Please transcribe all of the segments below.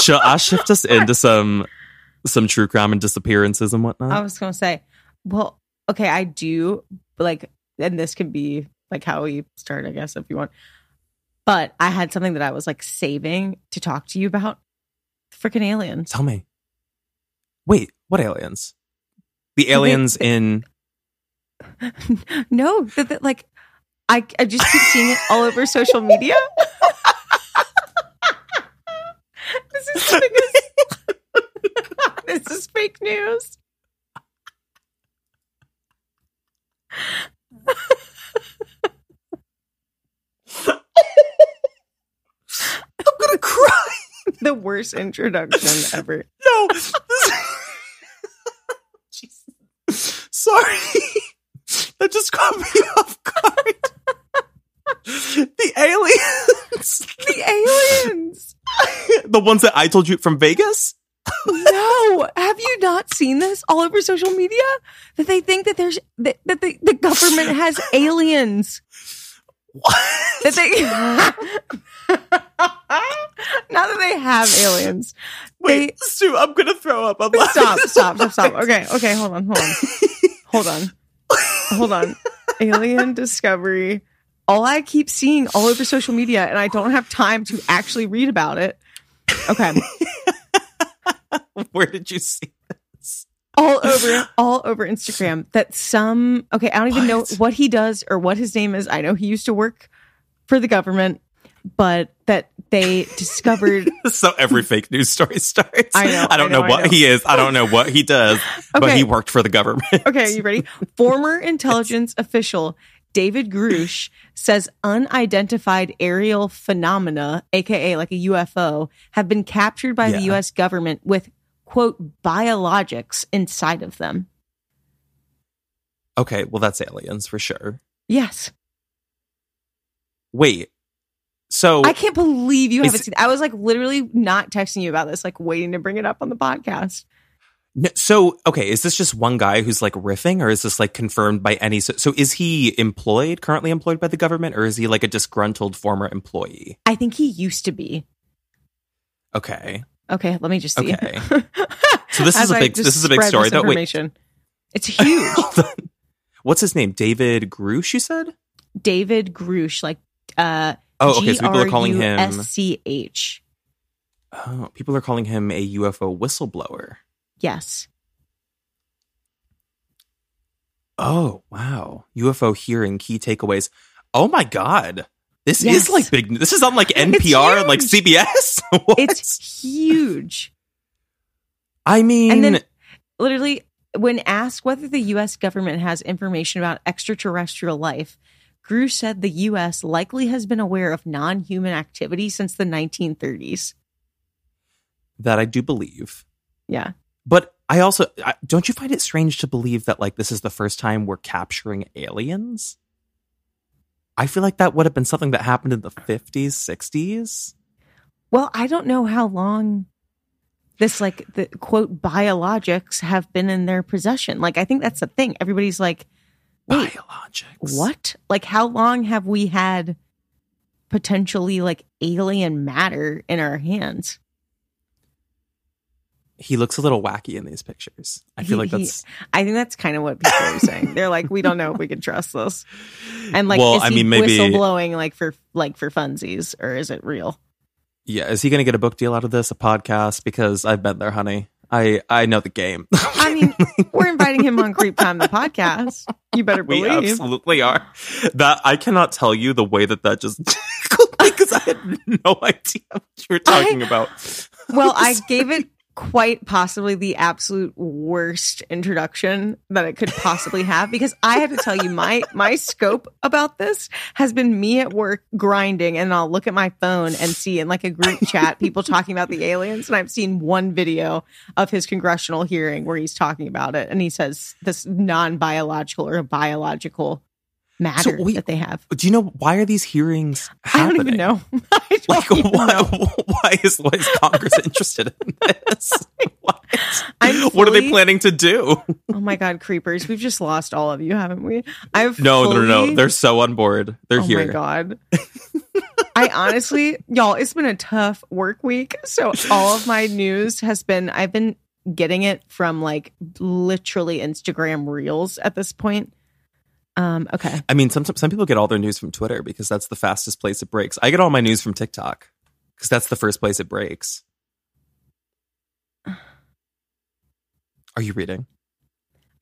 Shall I shift us into some some true crime and disappearances and whatnot? I was gonna say, well, okay, I do like, and this can be like how we start, I guess, if you want. But I had something that I was like saving to talk to you about. Freaking aliens. Tell me. Wait, what aliens? The aliens in no, that, that, like I, I just keep seeing it all over social media. this is this is fake news. I'm gonna cry. The worst introduction ever. No. Sorry. That just caught me off guard. The aliens. The aliens. the ones that I told you from Vegas? No, have you not seen this all over social media? That they think that there's that, that the, the government has aliens. What? That they not that they have aliens. Wait, Stu, I'm gonna throw up. I'm They, stop, stop, stop, stop. Okay, okay, hold on, hold on, hold on, hold on. Alien discovery. All I keep seeing all over social media, and I don't have time to actually read about it. Okay. Where did you see this? all over all over Instagram that some okay, I don't even know What? what he does or what his name is. I know he used to work for the government, but that they discovered So every fake news story starts. I know, I don't I know, know, what know. he is. I don't know what he does, but he worked for the government. Okay, are you ready? Former intelligence official David Grusch says unidentified aerial phenomena, aka like a UFO, have been captured by the US government with quote biologics inside of them. Okay, well that's aliens for sure. Yes. Wait. So I can't believe you haven't seen. I was like literally not texting you about this, like waiting to bring it up on the podcast. No, so okay, is this just one guy who's like riffing, or is this like confirmed by any? So, so is he employed, currently employed by the government, or is he like a disgruntled former employee? I think he used to be. Okay, Okay, let me just see. Okay. So this is a big- this is a big story. That- wait. It's huge. what's his name? David Grusch. You said? David Grusch, like uh, Oh, okay. So people are calling him. S C H. Oh, people are calling him a UFO whistleblower. Yes. Oh, wow. UFO hearing key takeaways. Oh my god. This Yes. is like big. This is on like NPR and like. CBS. It's huge. I mean, And then literally, when asked whether the U.S. government has information about extraterrestrial life, Grusch said the U.S. likely has been aware of non human activity since the 1930s. that I do believe. Yeah. But I also I, don't you find it strange to believe that like this is the first time we're capturing aliens? I feel like that would have been something that happened in the 50s, 60s. Well, I don't know how long this, like, the quote, biologics have been in their possession. Like, I think that's the thing. Everybody's like, wait, Biologics. what? Like, how long have we had potentially like alien matter in our hands? He looks a little wacky in these pictures. I feel He- like he- that's I think that's kind of what people are saying. They're like, we don't know if we can trust this. And like, Well, is I he mean, maybe- whistleblowing like for like for funsies, or is it real? yeah. Is he going to get a book deal out of this? A podcast? Because I've been there, honey. I I know the game. I mean, we're inviting him on Creep Time, the podcast. You better believe. we absolutely are. That I cannot tell you the way that that just because I had no idea what you were talking about. Well, I gave it quite possibly the absolute worst introduction that it could possibly have because I have to tell you my my scope about this has been me at work grinding and I'll look at my phone and see in like a group chat people talking about the aliens and I've seen one video of his congressional hearing where he's talking about it and he says this non-biological or biological matter wait, that they have. Do you know why are these hearings I don't even know. Don't Like, even why, know. why is why is Congress interested in this? What? What are they planning to do? Oh my god, creepers! We've just lost all of you, haven't we? I've No, no, no, no. They're so on board. They're oh here. Oh my god. I honestly, y'all, it's been a tough work week. So all of my news has been, I've been getting it from like literally Instagram reels at this point. Um, okay. I mean, some some people get all their news from Twitter because that's the fastest place it breaks. I get all my news from TikTok because that's the first place it breaks. Are you reading?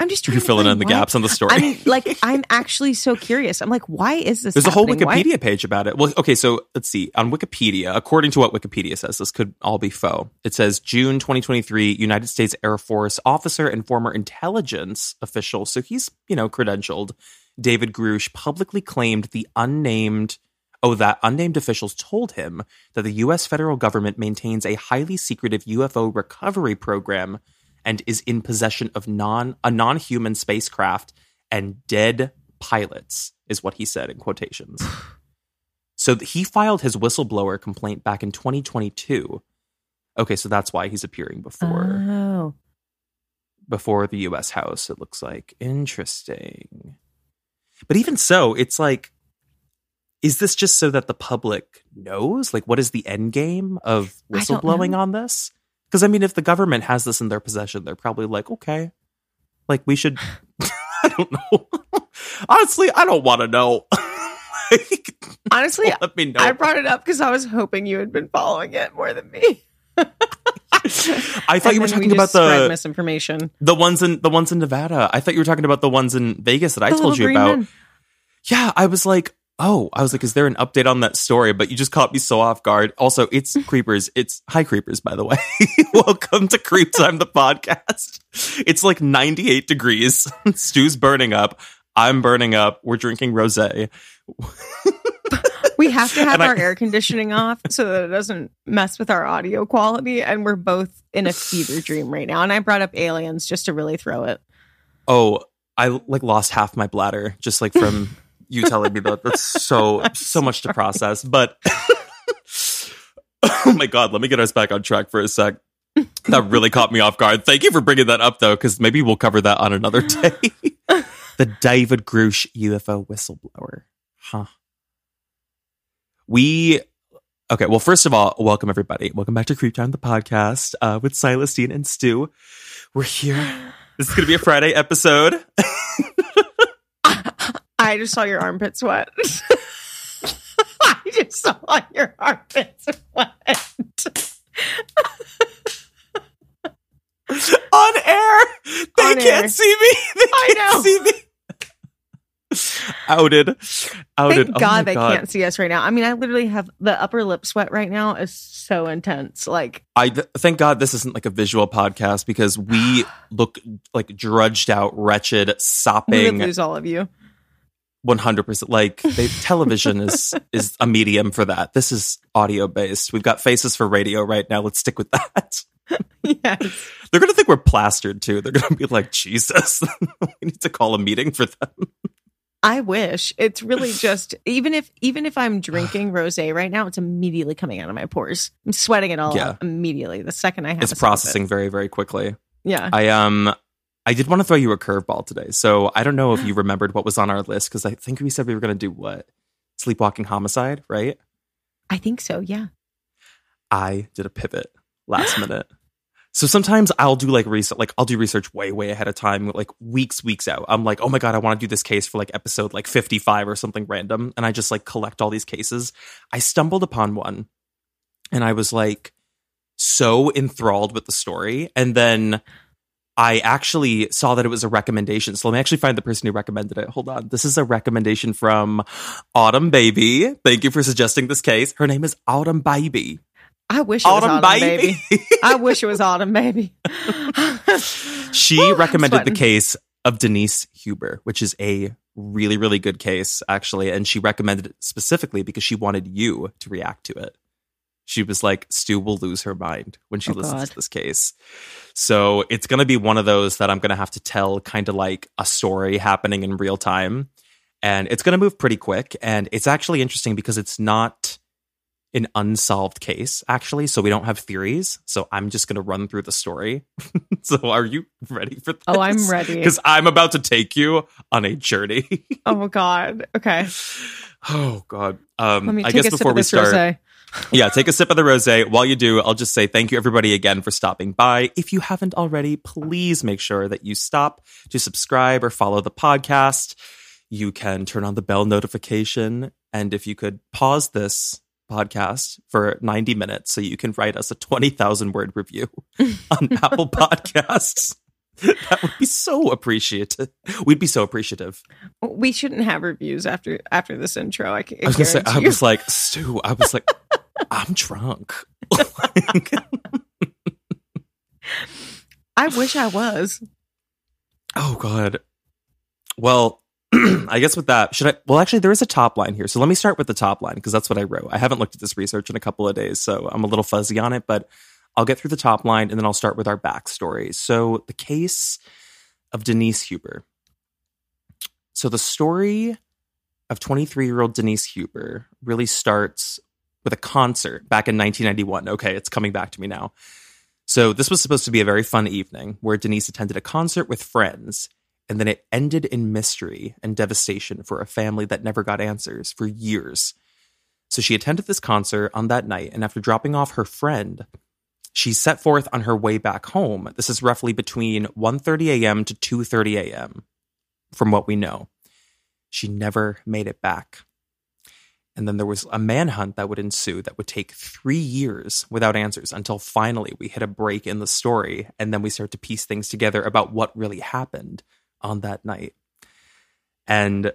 I'm just You're filling in the what- gaps on the story. I'm like, I'm actually so curious. I'm like, why is this? There's a whole happening? Why- Wikipedia page about it. Well, okay, so let's see. On Wikipedia, according to what Wikipedia says, this could all be faux. It says June 2023, United States Air Force officer and former intelligence official. So he's, you know, credentialed. David Grusch publicly claimed the unnamed, oh, that unnamed officials told him that the U.S. federal government maintains a highly secretive UFO recovery program and is in possession of non a non-human spacecraft and dead pilots is what he said in quotations. so he filed his whistleblower complaint back in 2022. Okay, so that's why he's appearing before Oh, before the US House it looks like. Interesting. But even so, it's like is this just so that the public knows? Like what is the end game of whistleblowing on this? Because I mean if the government has this in their possession, they're probably like, okay. Like we should I don't know. Honestly, I don't want to know. Like, honestly, let me know. I brought it up because I was hoping you had been following it more than me. I thought And you were then we talking about the misinformation. the ones in the ones in Nevada. I thought you were talking about the ones in Vegas that I told you about. men. Yeah, I was like, oh, I was like, is there an update on that story? But you just caught me so off guard. Also, it's creepers. It's hi creepers, by the way. Welcome to Creep Time, the podcast. It's like 98 degrees. Stu's burning up. I'm burning up. We're drinking rosé. We have to have And I- our air conditioning off so that it doesn't mess with our audio quality. And we're both in a fever dream right now. And I brought up aliens just to really throw it. Oh, I like lost half my bladder just like from you telling me that. That's so so much to process. But oh my god, let me get us back on track for a sec. That really caught me off guard. Thank you for bringing that up though, because maybe we'll cover that on another day. the David Grusch UFO whistleblower. Huh. We okay. Well, first of all, welcome everybody. Welcome back to Creep Time, the podcast uh, with Silas, Dean, and Stu. We're here. This is going to be a Friday episode. I just saw your armpit sweat. I just saw your armpit sweat. on air. They On can't air. see me. They can't know. see me. Outed. Outed. Thank Oh God they God. can't see us right now. I mean, I literally have the upper lip sweat right now is so intense. Like, I th- thank God this isn't like a visual podcast because we look like drudged out, wretched, we sopping. lose all of you. One hundred percent. Like they, television is is a medium for that. This is audio based. We've got faces for radio right now. Let's stick with that. yes. They're gonna think we're plastered too. They're gonna be like, Jesus, we need to call a meeting for them. I wish. It's really just even if even if I'm drinking rosé right now, it's immediately coming out of my pores. I'm sweating it all Yeah. out immediately the second I have It's it. processing very, very quickly. Yeah. I um I did want to throw you a curveball today. So I don't know if you remembered what was on our list because I think we said we were going to do what sleepwalking homicide, right? I think so. Yeah. I did a pivot last minute. So sometimes I'll do like research, like I'll do research way, way ahead of time, like weeks, weeks out. I'm like, oh my god, I want to do this case for like episode like 55 or something random, and I just like collect all these cases. I stumbled upon one, and I was like so enthralled with the story, and then I actually saw that it was a recommendation. So let me actually find the person who recommended it. Hold on, this is a recommendation from Autumn Baby. Thank you for suggesting this case. Her name is Autumn Baby. I wish it was Autumn, autumn, baby. baby. I wish it was autumn, baby. She I'm recommended the case of Denise Huber, which is a really, really good case, actually. And she recommended it specifically because she wanted you to react to it. She was like, Stu will lose her mind when she Oh, listens God. to this case. So it's going to be one of those that I'm going to have to tell kind of like a story happening in real time. And it's going to move pretty quick. And it's actually interesting because it's not an unsolved case, actually. So we don't have theories. So I'm just going to run through the story. so are you ready for this? Oh, I'm ready. Because I'm about to take you on a journey. oh, my God. Okay. Oh, God. Um, Let me I take guess a sip before of we start, rosé. yeah, take a sip of the rosé. While you do, I'll just say thank you everybody again for stopping by. If you haven't already, please make sure that you stop to subscribe or follow the podcast. You can turn on the bell notification. And if you could pause this podcast for 90 minutes so you can write us a 20,000 word review on Apple Podcasts. That would be so appreciative. We'd be so appreciative. We shouldn't have reviews after after this intro. I, can, I was gonna say, I you. was like, Stu, I was like, I'm drunk. I wish I was. Oh God. Well, I guess with that, should I? Well, actually, there is a top line here, so let me start with the top line because that's what I wrote. I haven't looked at this research in a couple of days, so I'm a little fuzzy on it, but I'll get through the top line and then I'll start with our backstory. So, the case of Denise Huber. So, the story of 23 year old Denise Huber really starts with a concert back in 1991. Okay, it's coming back to me now. So, this was supposed to be a very fun evening where Denise attended a concert with friends, and then it ended in mystery and devastation for a family that never got answers for years. So, she attended this concert on that night, and after dropping off her friend, she set forth on her way back home. This is roughly between 1:30 a.m. to 2:30 a.m. from what we know. She never made it back. And then there was a manhunt that would ensue that would take three years without answers until finally we hit a break in the story. And then we start to piece things together about what really happened on that night. And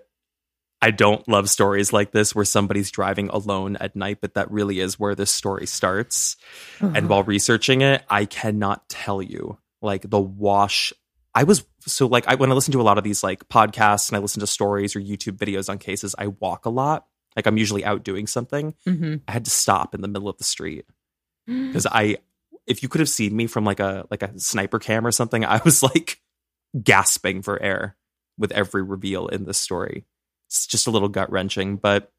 I don't love stories like this where somebody's driving alone at night, but that really is where this story starts. And while researching it, I cannot tell you like the wash. I was so like I when I listen to a lot of these like podcasts and I listen to stories or YouTube videos on cases, I walk a lot. Like I'm usually out doing something. Mhm. I had to stop in the middle of the street because I, if you could have seen me from like a like a sniper cam or something, I was like gasping for air with every reveal in this story. It's just a little gut wrenching, but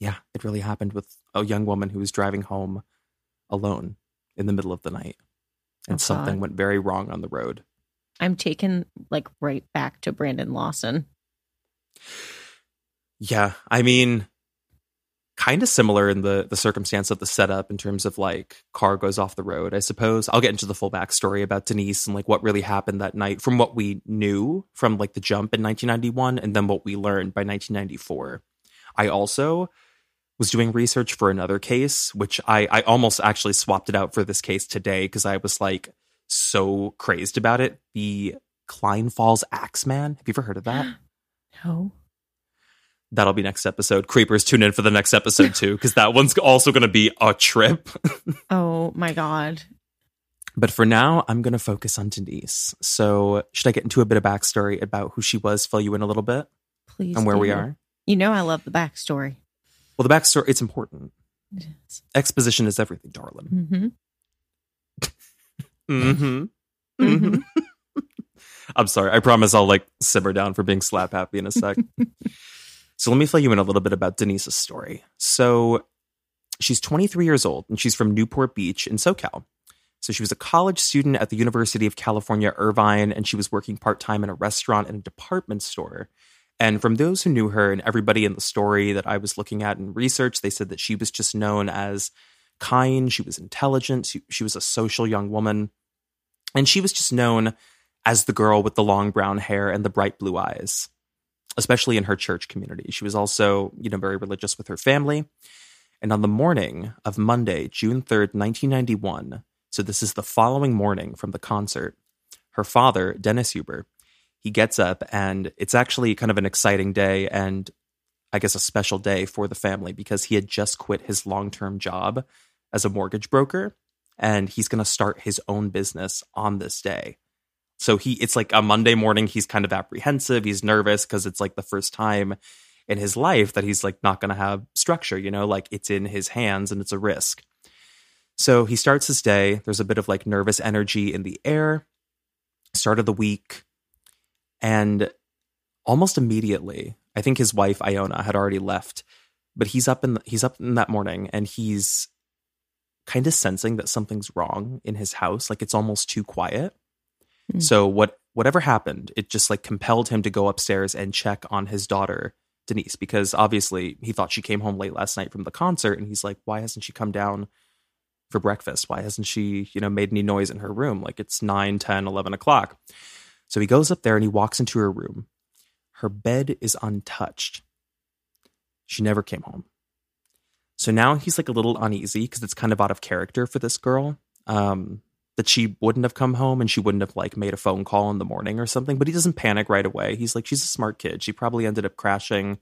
yeah, it really happened with a young woman who was driving home alone in the middle of the night, and Oh, something God. went very wrong on the road. I'm taken like right back to Brandon Lawson. Yeah, I mean, kind of similar in the the circumstance of the setup in terms of like car goes off the road. I suppose I'll get into the full backstory about Denise and like what really happened that night from what we knew from like the jump in 1991 and then what we learned by 1994. I also was doing research for another case, which I I almost actually swapped it out for this case today because I was like so crazed about it. The Cline Falls Axeman. Have you ever heard of that? No. That'll be next episode. Creepers, tune in for the next episode too, because that one's also going to be a trip. Oh my God. but for now, I'm going to focus on Denise. So, should I get into a bit of backstory about who she was, fill you in a little bit, Please. and where we are? You know I love the backstory. Well, the backstory, it's important. It is. Exposition is everything, darling. Mm-hmm. Mm-hmm. Mhm. hmm I'm sorry. I promise I'll like simmer down for being slap happy in a sec. So let me fill you in a little bit about Denise's story. So she's 23 years old and she's from Newport Beach in SoCal. So she was a college student at the University of California, Irvine, and she was working part time in a restaurant and a department store. And from those who knew her and everybody in the story that I was looking at in research, they said that she was just known as kind, she was intelligent, she, she was a social young woman, and she was just known as the girl with the long brown hair and the bright blue eyes, especially in her church community. She was also, you know, very religious with her family. And on the morning of Monday, June 3rd, 1991, so this is the following morning from the concert, her father, Dennis Huber, he gets up and it's actually kind of an exciting day and I guess a special day for the family because he had just quit his long term job as a mortgage broker and he's going to start his own business on this day. So he it's like a Monday morning he's kind of apprehensive, he's nervous cuz it's like the first time in his life that he's like not going to have structure, you know, like it's in his hands and it's a risk. So he starts his day, there's a bit of like nervous energy in the air. Start of the week and almost immediately, I think his wife Iona had already left but he's up in the, he's up in that morning and he's kind of sensing that something's wrong in his house like it's almost too quiet mm. so what whatever happened it just like compelled him to go upstairs and check on his daughter denise because obviously he thought she came home late last night from the concert and he's like why hasn't she come down for breakfast why hasn't she you know made any noise in her room like it's 9 10 11 o'clock so he goes up there and he walks into her room her bed is untouched she never came home. So now he's like a little uneasy because it's kind of out of character for this girl. Um, that she wouldn't have come home and she wouldn't have like made a phone call in the morning or something, but he doesn't panic right away. He's like, she's a smart kid. She probably ended up crashing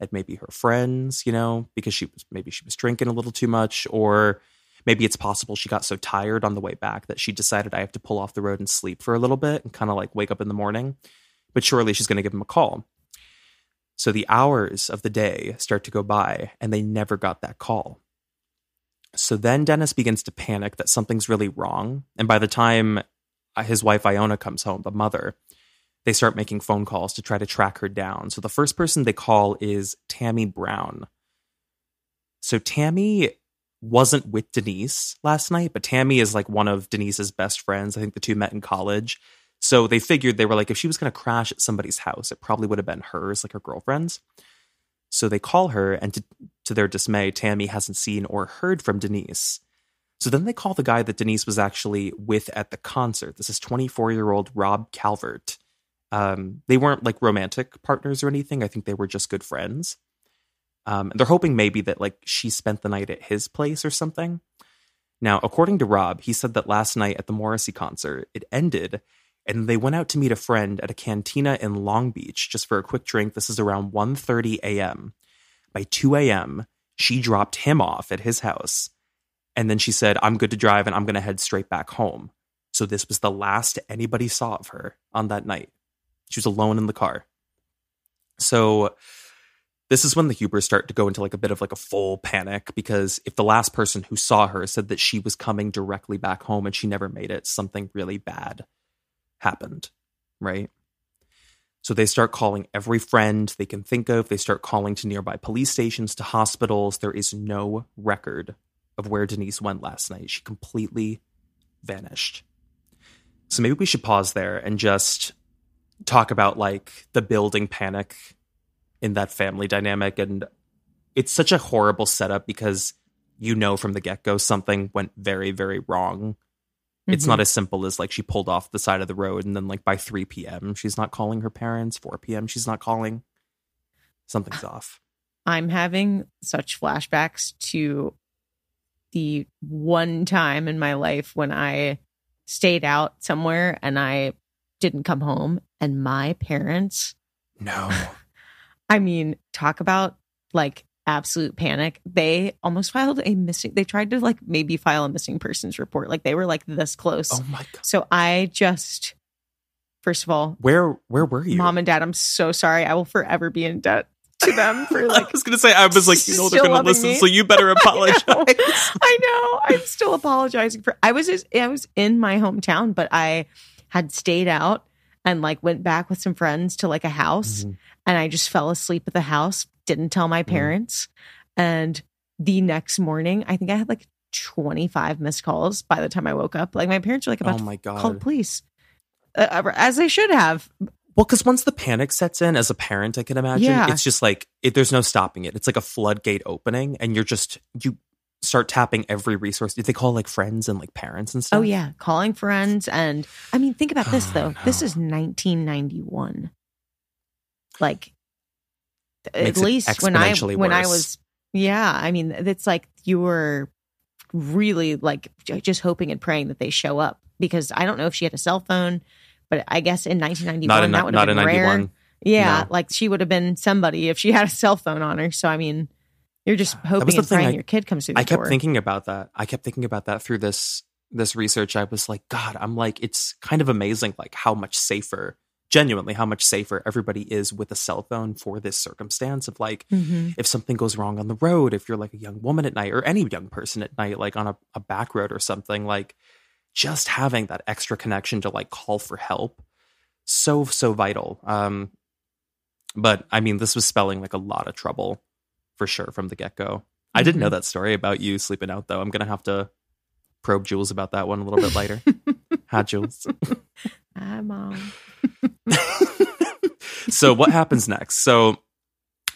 at maybe her friends, you know, because she was maybe she was drinking a little too much, or maybe it's possible she got so tired on the way back that she decided I have to pull off the road and sleep for a little bit and kind of like wake up in the morning. But surely she's going to give him a call. So the hours of the day start to go by and they never got that call. So then Dennis begins to panic that something's really wrong. And by the time uh, his wife Iona comes home, the mother, they start making phone calls to try to track her down. So the first person they call is Tammy Brown. So Tammy wasn't with Denise last night, but Tammy is like one of Denise's best friends. I think the two met in college. So they figured they were like, if she was going to crash at somebody's house, it probably would have been hers, like her girlfriend's. So they call her, and to, to their dismay, Tammy hasn't seen or heard from Denise. So then they call the guy that Denise was actually with at the concert. This is 24 year old Rob Calvert. Um, they weren't like romantic partners or anything. I think they were just good friends. Um, they're hoping maybe that like she spent the night at his place or something. Now, according to Rob, he said that last night at the Morrissey concert, it ended and they went out to meet a friend at a cantina in Long Beach just for a quick drink. This is around 1:30 a.m. By 2 a.m., she dropped him off at his house. And then she said, "I'm good to drive and I'm going to head straight back home." So this was the last anybody saw of her on that night. She was alone in the car. So this is when the Hubers start to go into like a bit of like a full panic because if the last person who saw her said that she was coming directly back home and she never made it, something really bad happened, right? So they start calling every friend they can think of. They start calling to nearby police stations, to hospitals. There is no record of where Denise went last night. She completely vanished. So maybe we should pause there and just talk about like the building panic in that family dynamic. And it's such a horrible setup because you know from the get go something went very, very wrong it's mm-hmm. not as simple as like she pulled off the side of the road and then like by 3 p.m. she's not calling her parents, 4 p.m. she's not calling. Something's off. I'm having such flashbacks to the one time in my life when I stayed out somewhere and I didn't come home and my parents No. I mean, talk about like absolute panic. They almost filed a missing. They tried to like maybe file a missing persons report. Like they were like this close. Oh my god! So I just, first of all, where where were you, mom and dad? I'm so sorry. I will forever be in debt to them for like. I was gonna say I was like, you know, they're gonna listen, me. so you better apologize. I know. I know. I'm still apologizing for. I was just, I was in my hometown, but I had stayed out and like went back with some friends to like a house, mm-hmm. And I just fell asleep at the house didn't tell my mm. parents. Mm. And the next morning, I think I had like 25 missed calls by the time I woke up. Like my parents were like about oh my God. call the police. Uh, as they should have. Well, because once the panic sets in as a parent, I can imagine yeah. it's just like it, there's no stopping it. It's like a floodgate opening, and you're just you start tapping every resource. Did they call like friends and like parents and stuff? Oh yeah, calling friends, and I mean, think about this oh, though. No. This is 1991. Like at least when I when I was yeah, I mean it's like you were really like just hoping and praying that they show up because I don't know if she had a cell phone, but I guess in 1991 that would have been rare. Yeah, no. like she would have been somebody if she had a cell phone on her. So I mean, you're just hoping and praying I, your kid comes through. I kept door. thinking about that. I kept thinking about that through this this research. I was like, God, I'm like, it's kind of amazing, like how much safer genuinely how much safer everybody is with a cell phone for this circumstance of like mm-hmm. if something goes wrong on the road if you're like a young woman at night or any young person at night like on a, a back road or something like just having that extra connection to like call for help so so vital um but i mean this was spelling like a lot of trouble for sure from the get go. I didn't know Mhm. that story about you sleeping out though. I'm gonna have to probe Jules about that one a little bit later. Hi, Jules. Hi, mom. so what happens next? So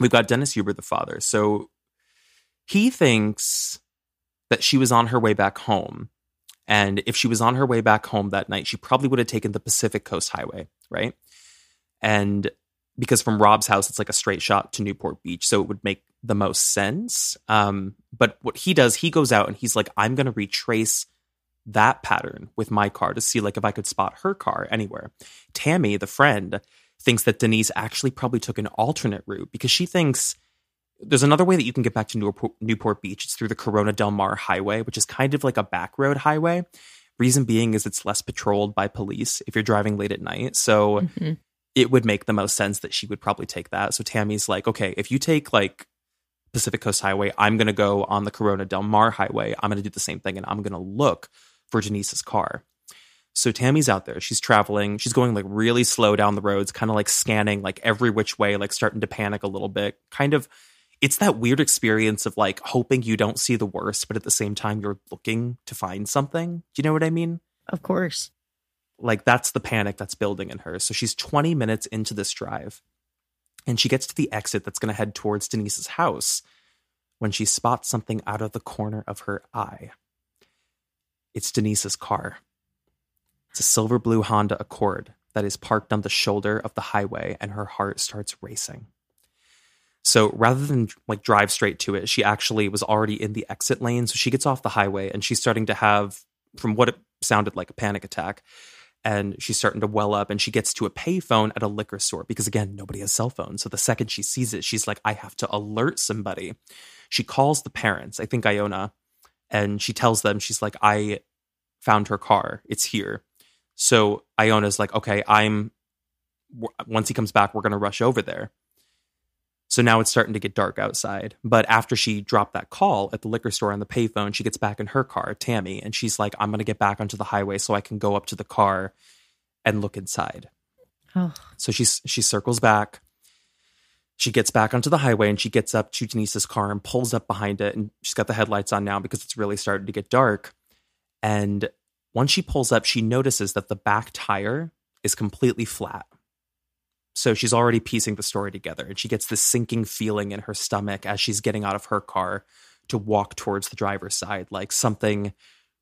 we've got Dennis Huber, the father. So he thinks that she was on her way back home. And if she was on her way back home that night, she probably would have taken the Pacific Coast Highway, right? And because from Rob's house, it's like a straight shot to Newport Beach. So it would make the most sense. Um, but what he does, he goes out and he's like, I'm going to retrace that pattern with my car to see like if I could spot her car anywhere. Tammy, the friend, thinks that Denise actually probably took an alternate route because she thinks there's another way that you can get back to Newport, Newport Beach. It's through the Corona Del Mar Highway, which is kind of like a back road highway. Reason being is it's less patrolled by police if you're driving late at night. So Mhm. it would make the most sense that she would probably take that. So Tammy's like, okay, if you take like Pacific Coast Highway, I'm going to go on the Corona Del Mar Highway. I'm going to do the same thing and I'm going to look for Denise's car. So Tammy's out there. She's traveling. She's going like really slow down the roads, kind of like scanning like every which way, like starting to panic a little bit. Kind of, it's that weird experience of like hoping you don't see the worst, but at the same time, you're looking to find something. Do you know what I mean? Of course. like that's the panic that's building in her. So she's 20 minutes into this drive and she gets to the exit that's going to head towards Denise's house when she spots something out of the corner of her eye. It's Denise's car. It's a silver blue Honda Accord that is parked on the shoulder of the highway and her heart starts racing. So rather than like drive straight to it, she actually was already in the exit lane. So she gets off the highway and she's starting to have, from what it sounded like, a panic attack and she's starting to well up and she gets to a payphone at a liquor store because again nobody has cell phones so the second she sees it she's like i have to alert somebody she calls the parents i think iona and she tells them she's like i found her car it's here so iona's like okay i'm once he comes back we're going to rush over there so now it's starting to get dark outside. But after she dropped that call at the liquor store on the payphone, she gets back in her car, Tammy, and she's like, I'm going to get back onto the highway so I can go up to the car and look inside. Oh, So she she circles back. She gets back onto the highway and she gets up to Denise's car and pulls up behind it. And she's got the headlights on now because it's really starting to get dark. And once she pulls up, she notices that the back tire is completely flat. So she's already piecing the story together and she gets this sinking feeling in her stomach as she's getting out of her car to walk towards the driver's side, like something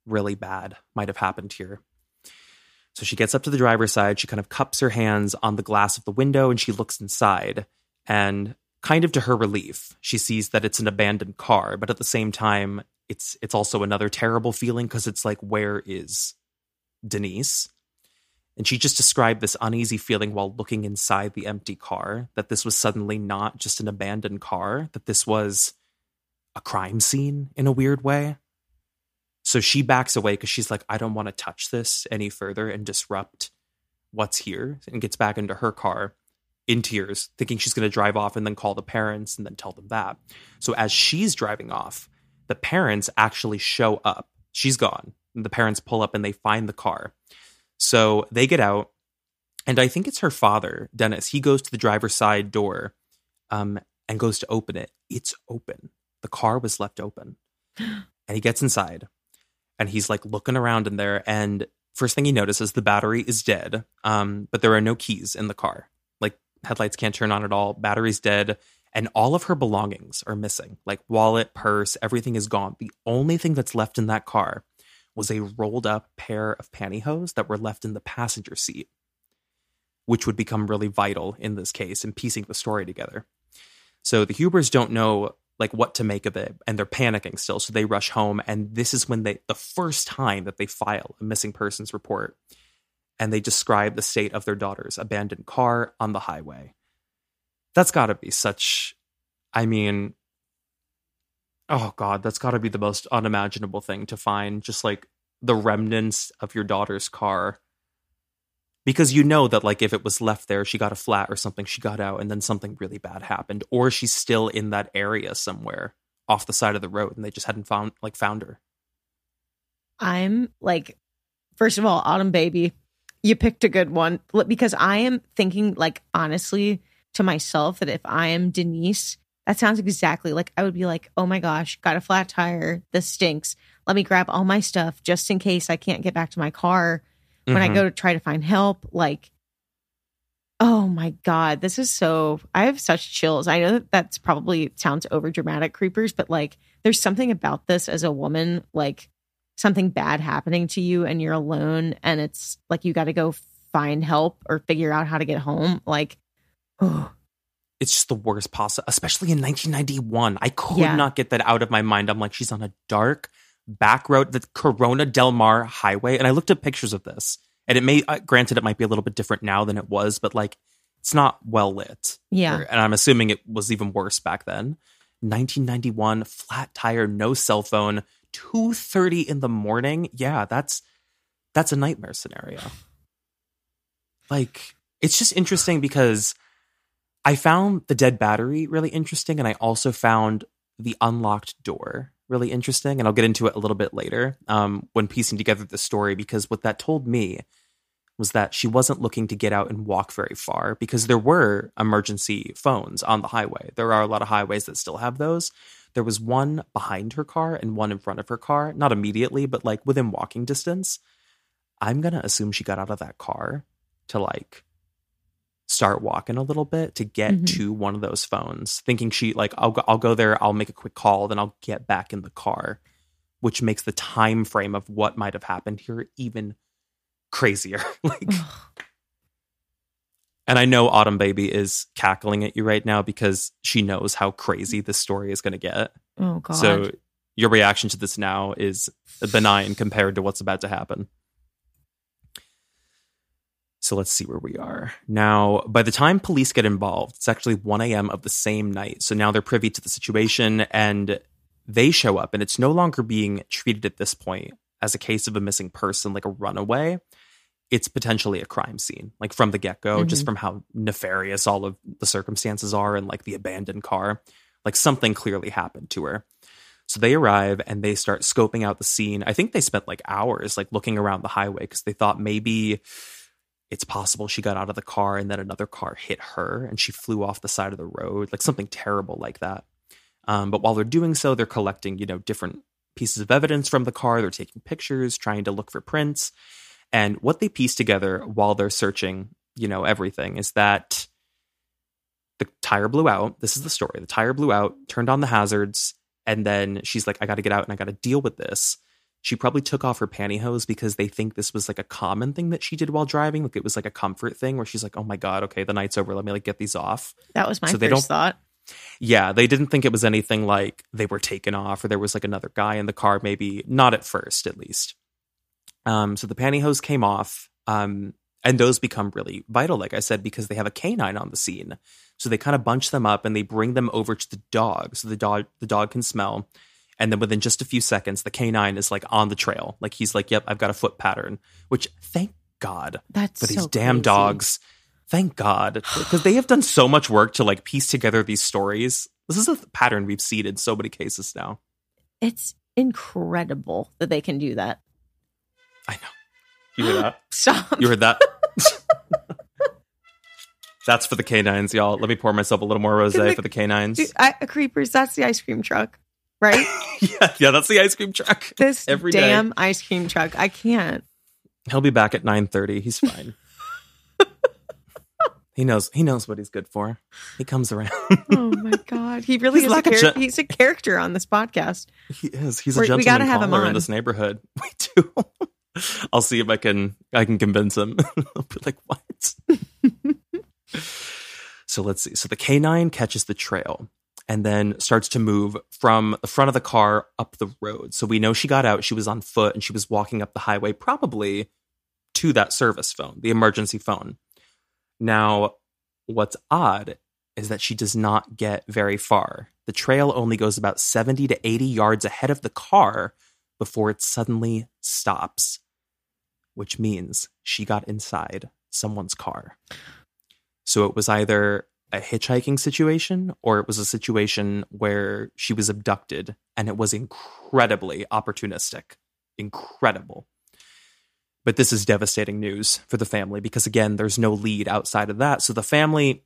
really bad might have happened here. So she gets up to the driver's side, she kind of cups her hands on the glass of the window and she looks inside. And kind of to her relief, she sees that it's an abandoned car, but at the same time, it's it's also another terrible feeling because it's like, where is Denise? And she just described this uneasy feeling while looking inside the empty car that this was suddenly not just an abandoned car, that this was a crime scene in a weird way. So she backs away because she's like, I don't want to touch this any further and disrupt what's here, and gets back into her car in tears, thinking she's going to drive off and then call the parents and then tell them that. So as she's driving off, the parents actually show up. She's gone. The parents pull up and they find the car. So they get out, and I think it's her father, Dennis. He goes to the driver's side door um, and goes to open it. It's open. The car was left open. And he gets inside and he's like looking around in there. And first thing he notices, the battery is dead, um, but there are no keys in the car. Headlights can't turn on at all. Battery's dead. And all of her belongings are missing like wallet, purse, everything is gone. The only thing that's left in that car was a rolled up pair of pantyhose that were left in the passenger seat, which would become really vital in this case in piecing the story together. So the Hubers don't know like what to make of it and they're panicking still so they rush home and this is when they the first time that they file a missing persons report and they describe the state of their daughter's abandoned car on the highway. That's got to be such i mean oh god that's got to be the most unimaginable thing to find just like the remnants of your daughter's car. Because you know that like if it was left there she got a flat or something she got out and then something really bad happened or she's still in that area somewhere off the side of the road and they just hadn't found like found her. I'm like, first of all, Autumn Baby, you picked a good one because I am thinking, like, honestly, to myself that if I am Denise, That sounds exactly like I would be like, oh my gosh, got a flat tire. This stinks. Let me grab all my stuff just in case I can't get back to my car when I Mhm. go to try to find help. Like, oh my God, this is so, I have such chills. I know that that's probably sounds over dramatic, creepers, but like, there's something about this as a woman, like something bad happening to you and you're alone and it's like you got to go find help or figure out how to get home. Like, oh, it's just the worst possible, especially in 1991. I could Yeah. not get that out of my mind. I'm like, she's on a dark back road, the Corona Del Mar highway. And I looked at pictures of this, and it may, uh, granted, it might be a little bit different now than it was, but like, it's not well lit. yeah. Or- And I'm assuming it was even worse back then. 1991, flat tire, no cell phone, 2:30 in the morning. Yeah, that's that's a nightmare scenario. Like, it's just interesting because I found the dead battery really interesting, and I also found the unlocked door really interesting. And I'll get into it a little bit later um, when piecing together the story, because what that told me was that she wasn't looking to get out and walk very far because there were emergency phones on the highway. There are a lot of highways that still have those. There was one behind her car and one in front of her car, not immediately, but like within walking distance. I'm going to assume she got out of that car to like start walking a little bit to get Mhm. to one of those phones, thinking she like I'll go, I'll go there, I'll make a quick call, then I'll get back in the car, which makes the time frame of what might have happened here even crazier. like and I know Autumn Baby is cackling at you right now because she knows how crazy this story is going to get. Oh God. So your reaction to this now is benign compared to what's about to happen. So let's see where we are. Now, by the time police get involved, it's actually 1 a.m. of the same night. So now they're privy to the situation and they show up, and it's no longer being treated at this point as a case of a missing person, like a runaway. It's potentially a crime scene, like from the get go, just Mhm. from how nefarious all of the circumstances are and like the abandoned car. Like something clearly happened to her. So they arrive and they start scoping out the scene. I think they spent like hours like looking around the highway because they thought maybe it's possible she got out of the car and then another car hit her and she flew off the side of the road, like something terrible like that. Um, but while they're doing so, they're collecting, you know, different pieces of evidence from the car. They're taking pictures, trying to look for prints. And what they piece together while they're searching, you know, everything is that the tire blew out. This is the story. The tire blew out, turned on the hazards, and then she's like, I got to get out and I got to deal with this. She probably took off her pantyhose because they think this was like a common thing that she did while driving. Like it was like a comfort thing where she's like, oh my God, okay, the night's over. Let me like get these off. that was my so they first don't- thought. Yeah, they didn't think it was anything like they were taken off or there was like another guy in the car, maybe not at first, at least. Um, so the pantyhose came off. Um, and those become really vital, like I said, because they have a canine on the scene. So they kind of bunch them up and they bring them over to the dog. So the dog the dog can smell. And then within just a few seconds, the canine is like on the trail. Like he's like, Yep, I've got a foot pattern. Which thank God That's for these so damn crazy. dogs. Thank God. Because they have done so much work to like piece together these stories. This is a pattern we've seen in so many cases now. It's incredible that they can do that. I know. You hear that? Stop. You heard that? That's for the canines, y'all. Let me pour myself a little more rosé the- for the canines. Dude, I, creepers. That's the ice cream truck, right? yeah, yeah, that's the ice cream truck. This Every day. damn ice cream truck. I can't. He'll be back at 9:30. He's fine. he knows he knows what he's good for. He comes around. Oh my god, he really He's is like a a char- gen- he's a character on this podcast. He is. He's We're- a we gotta have him caller in on. this neighborhood. We do. I'll see if I can I can convince him. I'll be like, what? so let's see. So the canine catches the trail and then starts to move from the front of the car up the road. So we know she got out, she was on foot, and she was walking up the highway, probably to that service phone, the emergency phone. Now, what's odd is that she does not get very far. The trail only goes about 70 to 80 yards ahead of the car before it suddenly stops, which means she got inside someone's car. So it was either a hitchhiking situation or it was a situation where she was abducted and it was incredibly opportunistic. Incredible. But this is devastating news for the family because, again, there's no lead outside of that. So the family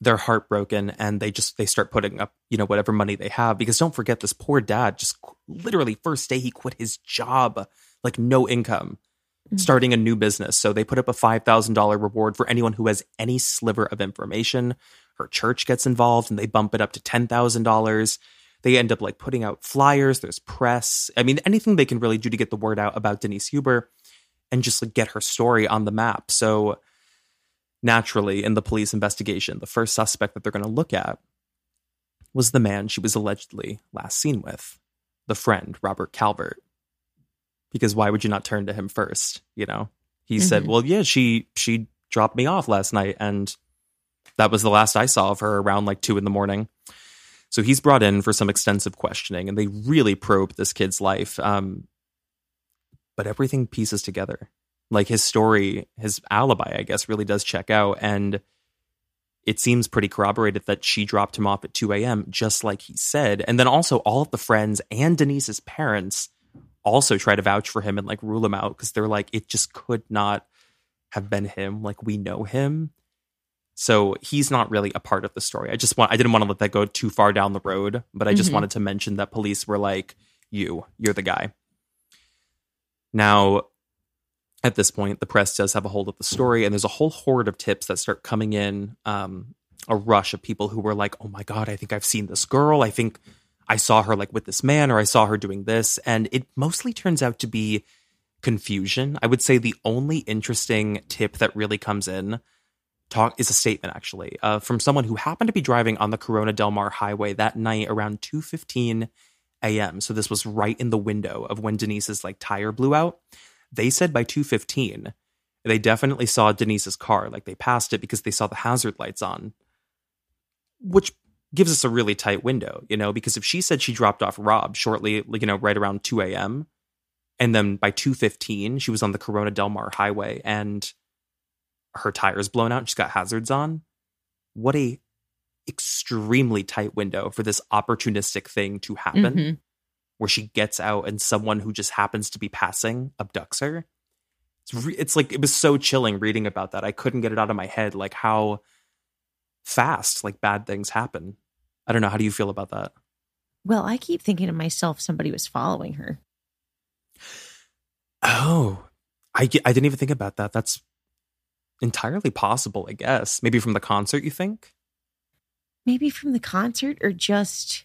they're heartbroken and they just they start putting up you know whatever money they have. Because don't forget this poor dad just literally first day he quit his job like no income mm-hmm. starting a new business. So they put up a $5000 reward for anyone who has any sliver of information. Her church gets involved and they bump it up to $10000 they end up like putting out flyers. There's press. I mean anything they can really do to get the word out about denise huber and just like get her story on the map. So naturally in the police investigation, the first suspect that they're going to look at was the man she was allegedly last seen with, the friend, Robert Calvert. Because why would you not turn to him first? You know, he mm-hmm. said, "Well, yeah, she she dropped me off last night, and that was the last I saw of her around like two in the morning." So he's brought in for some extensive questioning, and they really probe this kid's life. Um, but everything pieces together like his story, his alibi, I guess, really does check out. And it seems pretty corroborated that she dropped him off at 2 a.m., just like he said. And then also, all of the friends and Denise's parents also try to vouch for him and like rule him out because they're like, it just could not have been him. Like, we know him. So he's not really a part of the story. I just want, I didn't want to let that go too far down the road, but I just mm-hmm. wanted to mention that police were like, you, you're the guy. Now, at this point, the press does have a hold of the story, and there's a whole horde of tips that start coming in. Um, a rush of people who were like, "Oh my god, I think I've seen this girl. I think I saw her like with this man, or I saw her doing this." And it mostly turns out to be confusion. I would say the only interesting tip that really comes in talk is a statement actually uh, from someone who happened to be driving on the Corona Del Mar highway that night around 2:15 a.m. So this was right in the window of when Denise's like tire blew out. They said by 215, they definitely saw Denise's car. Like they passed it because they saw the hazard lights on, which gives us a really tight window, you know, because if she said she dropped off Rob shortly, like, you know, right around 2 a.m., and then by 2.15 she was on the corona del mar highway and her tires blown out she's got hazards on what a extremely tight window for this opportunistic thing to happen mm-hmm where she gets out and someone who just happens to be passing abducts her. It's, re- it's like it was so chilling reading about that. I couldn't get it out of my head like how fast like bad things happen. I don't know. How do you feel about that? Well, I keep thinking to myself somebody was following her. Oh, I I didn't even think about that. That's entirely possible, I guess. Maybe from the concert, you think? Maybe from the concert or just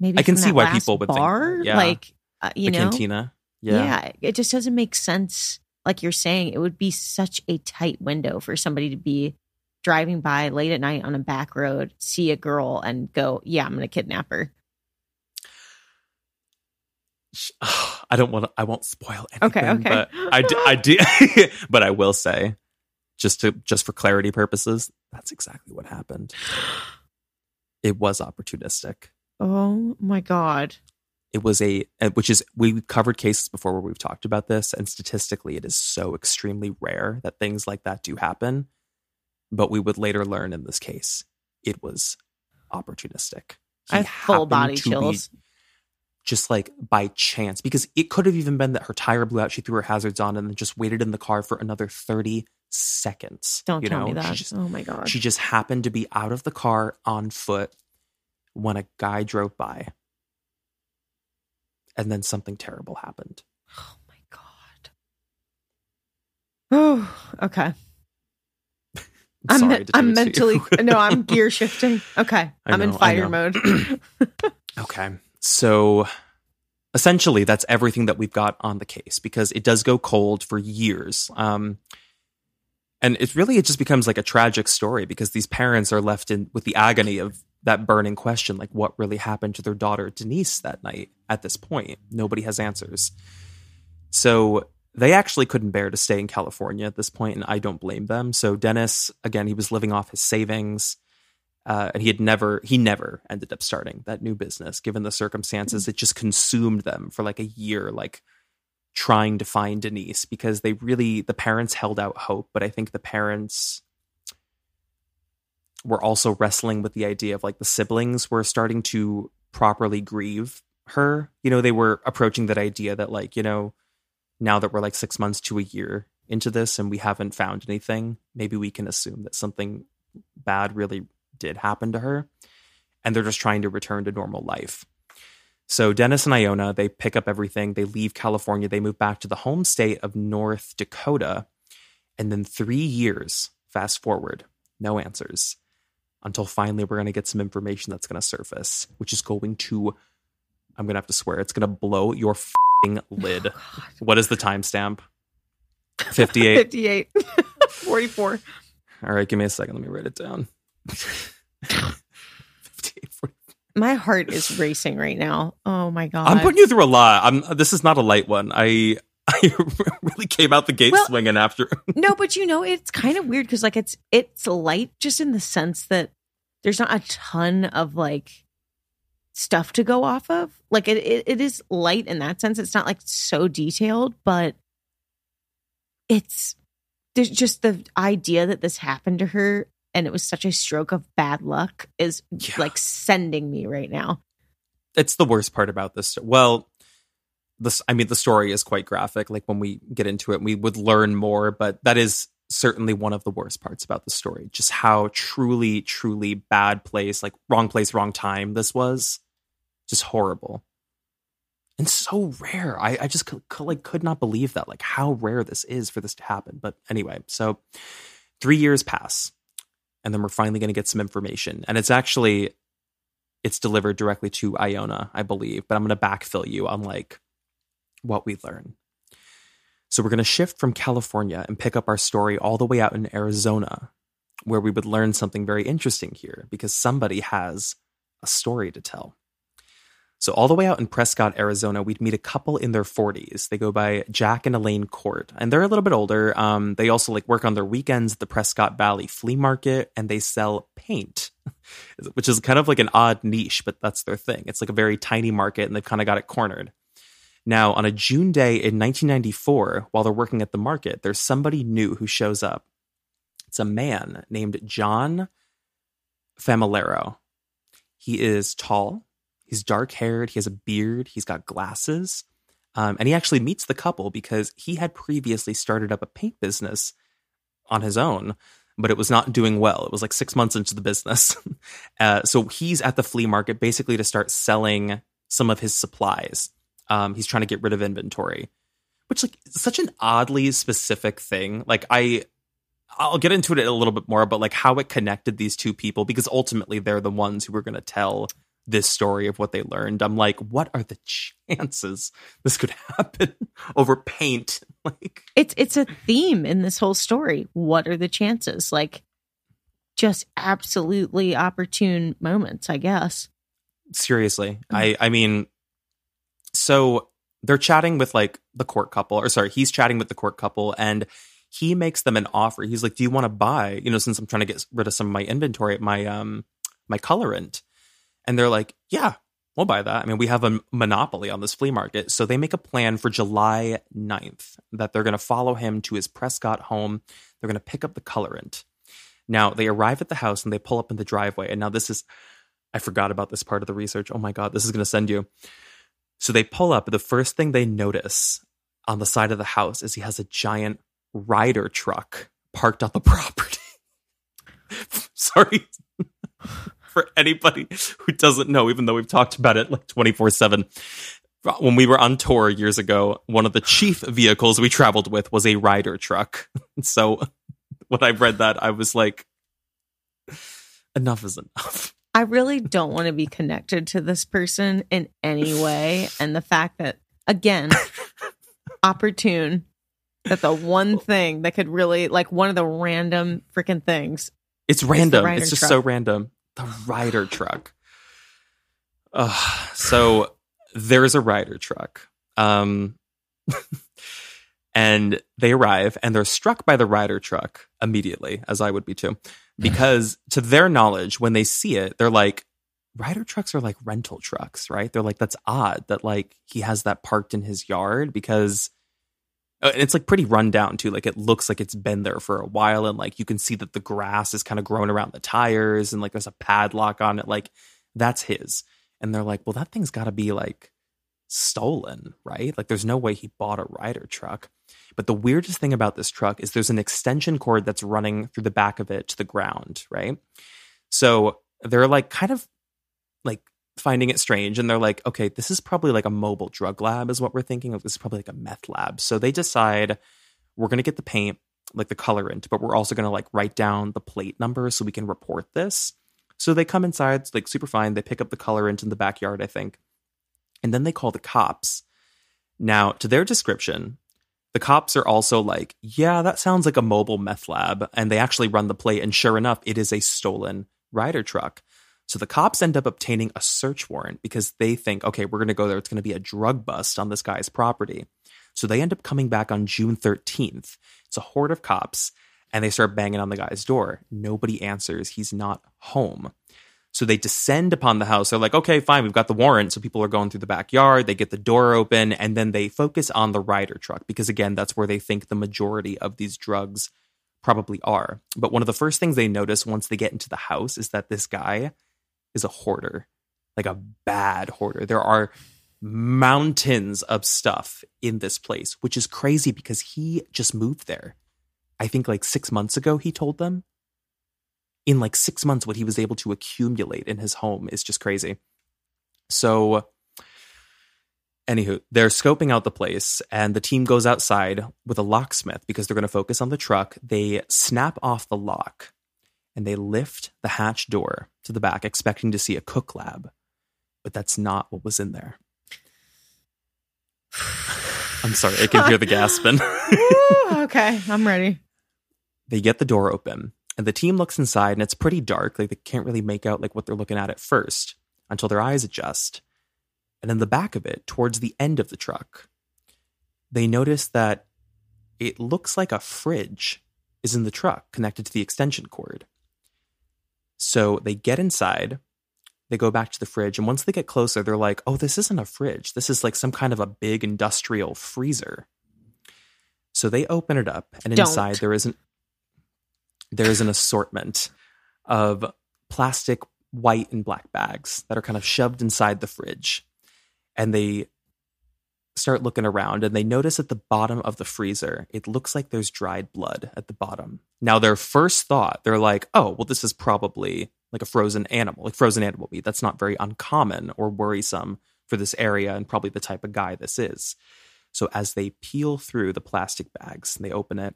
maybe I can see why people would bar, think, yeah. like uh, you the know, cantina. Yeah. yeah, it just doesn't make sense. Like you're saying, it would be such a tight window for somebody to be driving by late at night on a back road, see a girl, and go, "Yeah, I'm going to kidnap her." I don't want to. I won't spoil anything. Okay, okay. But I do. I do but I will say, just to just for clarity purposes, that's exactly what happened. It was opportunistic. Oh my God. It was a, which is, we've covered cases before where we've talked about this, and statistically, it is so extremely rare that things like that do happen. But we would later learn in this case, it was opportunistic. He I have full body chills. Just like by chance, because it could have even been that her tire blew out, she threw her hazards on, and then just waited in the car for another 30 seconds. Don't you tell know? me that. Just, oh my God. She just happened to be out of the car on foot when a guy drove by and then something terrible happened. Oh my god. Oh, okay. I'm, I'm, I'm mentally no, I'm gear shifting. Okay. I'm in fire mode. okay. So essentially that's everything that we've got on the case because it does go cold for years. Um and it really it just becomes like a tragic story because these parents are left in with the agony of that burning question like what really happened to their daughter Denise that night at this point? Nobody has answers. So they actually couldn't bear to stay in California at this point and I don't blame them. So Dennis again he was living off his savings uh, and he had never he never ended up starting that new business. Given the circumstances it just consumed them for like a year like trying to find Denise because they really the parents held out hope but I think the parents were also wrestling with the idea of like the siblings were starting to properly grieve her. You know, they were approaching that idea that like, you know, now that we're like 6 months to a year into this and we haven't found anything, maybe we can assume that something bad really did happen to her. And they're just trying to return to normal life. So Dennis and Iona, they pick up everything. They leave California. They move back to the home state of North Dakota. And then three years, fast forward, no answers until finally we're going to get some information that's going to surface, which is going to, I'm going to have to swear, it's going to blow your oh, lid. Oh, what is the timestamp? 58. 58. 44. All right, give me a second. Let me write it down. 58, 44. My heart is racing right now. Oh my god. I'm putting you through a lot. I'm this is not a light one. I I really came out the gate well, swinging after. no, but you know, it's kind of weird because like it's it's light just in the sense that there's not a ton of like stuff to go off of. Like it, it, it is light in that sense. It's not like so detailed, but it's there's just the idea that this happened to her and it was such a stroke of bad luck is yeah. like sending me right now. It's the worst part about this. Well, this I mean the story is quite graphic. Like when we get into it, we would learn more, but that is certainly one of the worst parts about the story. Just how truly, truly bad place, like wrong place, wrong time this was. Just horrible. And so rare. I, I just could, could, like could not believe that. Like how rare this is for this to happen. But anyway, so three years pass, and then we're finally going to get some information. And it's actually it's delivered directly to Iona, I believe. But I'm going to backfill you on like what we learn. So we're going to shift from California and pick up our story all the way out in Arizona, where we would learn something very interesting here because somebody has a story to tell. So, all the way out in Prescott, Arizona, we'd meet a couple in their 40s. They go by Jack and Elaine Court, and they're a little bit older. Um, they also like work on their weekends at the Prescott Valley Flea Market, and they sell paint, which is kind of like an odd niche, but that's their thing. It's like a very tiny market, and they've kind of got it cornered. Now, on a June day in 1994, while they're working at the market, there's somebody new who shows up. It's a man named John Famalaro. He is tall, he's dark haired, he has a beard, he's got glasses. Um, and he actually meets the couple because he had previously started up a paint business on his own, but it was not doing well. It was like six months into the business. uh, so he's at the flea market basically to start selling some of his supplies. Um, he's trying to get rid of inventory, which like such an oddly specific thing. Like I, I'll get into it a little bit more, but like how it connected these two people because ultimately they're the ones who are going to tell this story of what they learned. I'm like, what are the chances this could happen over paint? Like it's it's a theme in this whole story. What are the chances? Like just absolutely opportune moments, I guess. Seriously. Mm. I I mean so they're chatting with like the court couple, or sorry, he's chatting with the court couple and he makes them an offer. He's like, Do you want to buy, you know, since I'm trying to get rid of some of my inventory, my um my colorant? And they're like, Yeah, we'll buy that. I mean, we have a monopoly on this flea market. So they make a plan for July 9th that they're going to follow him to his Prescott home. They're going to pick up the colorant. Now they arrive at the house and they pull up in the driveway. And now this is, I forgot about this part of the research. Oh my God, this is going to send you. So they pull up. The first thing they notice on the side of the house is he has a giant Ryder truck parked on the property. Sorry for anybody who doesn't know, even though we've talked about it like 24 7. When we were on tour years ago, one of the chief vehicles we traveled with was a Ryder truck. So when I read that, I was like, enough is enough. I really don't want to be connected to this person in any way. And the fact that, again, opportune, that the one thing that could really, like, one of the random freaking things. It's random. It's just truck. so random. The Ryder truck. Uh, so there's a Ryder truck. Um, and they arrive and they're struck by the Ryder truck immediately, as I would be too because to their knowledge, when they see it, they're like, Ryder trucks are like rental trucks, right? They're like, that's odd that like he has that parked in his yard because uh, it's like pretty run down too. Like it looks like it's been there for a while, and like you can see that the grass is kind of grown around the tires, and like there's a padlock on it. Like that's his. And they're like, well, that thing's got to be like stolen, right? Like there's no way he bought a Ryder truck. But the weirdest thing about this truck is there's an extension cord that's running through the back of it to the ground, right? So they're like kind of like finding it strange and they're like, okay, this is probably like a mobile drug lab, is what we're thinking. This is probably like a meth lab. So they decide we're going to get the paint, like the colorant, but we're also going to like write down the plate number so we can report this. So they come inside, like super fine. They pick up the colorant in the backyard, I think. And then they call the cops. Now, to their description, the cops are also like, yeah, that sounds like a mobile meth lab. And they actually run the plate. And sure enough, it is a stolen Ryder truck. So the cops end up obtaining a search warrant because they think, okay, we're going to go there. It's going to be a drug bust on this guy's property. So they end up coming back on June 13th. It's a horde of cops and they start banging on the guy's door. Nobody answers. He's not home. So they descend upon the house. They're like, okay, fine, we've got the warrant. So people are going through the backyard. They get the door open and then they focus on the Ryder truck because, again, that's where they think the majority of these drugs probably are. But one of the first things they notice once they get into the house is that this guy is a hoarder, like a bad hoarder. There are mountains of stuff in this place, which is crazy because he just moved there. I think like six months ago, he told them. In like six months, what he was able to accumulate in his home is just crazy. So, anywho, they're scoping out the place, and the team goes outside with a locksmith because they're going to focus on the truck. They snap off the lock and they lift the hatch door to the back, expecting to see a cook lab. But that's not what was in there. I'm sorry, I can hear the gasping. Ooh, okay, I'm ready. They get the door open, and the team looks inside, and it's pretty dark. Like they can't really make out like what they're looking at at first until their eyes adjust. And in the back of it, towards the end of the truck, they notice that it looks like a fridge is in the truck connected to the extension cord. So they get inside, they go back to the fridge, and once they get closer, they're like, oh, this isn't a fridge. This is like some kind of a big industrial freezer. So they open it up, and Don't. inside there isn't there is an assortment of plastic white and black bags that are kind of shoved inside the fridge. And they start looking around and they notice at the bottom of the freezer, it looks like there's dried blood at the bottom. Now, their first thought, they're like, oh, well, this is probably like a frozen animal, like frozen animal meat. That's not very uncommon or worrisome for this area and probably the type of guy this is. So, as they peel through the plastic bags and they open it,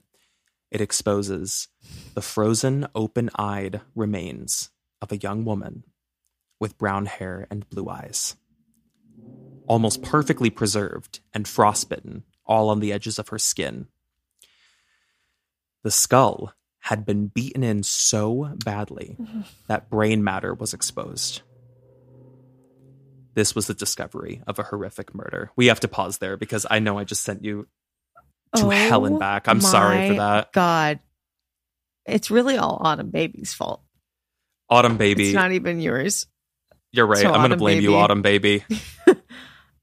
it exposes the frozen, open eyed remains of a young woman with brown hair and blue eyes almost perfectly preserved and frostbitten, all on the edges of her skin. The skull had been beaten in so badly that brain matter was exposed. This was the discovery of a horrific murder. We have to pause there because I know I just sent you to Oh hell and back. I'm sorry for that. God, it's really all Autumn Baby's fault. Autumn Baby. It's not even yours. You're right. so I'm going to blame you, Autumn Baby.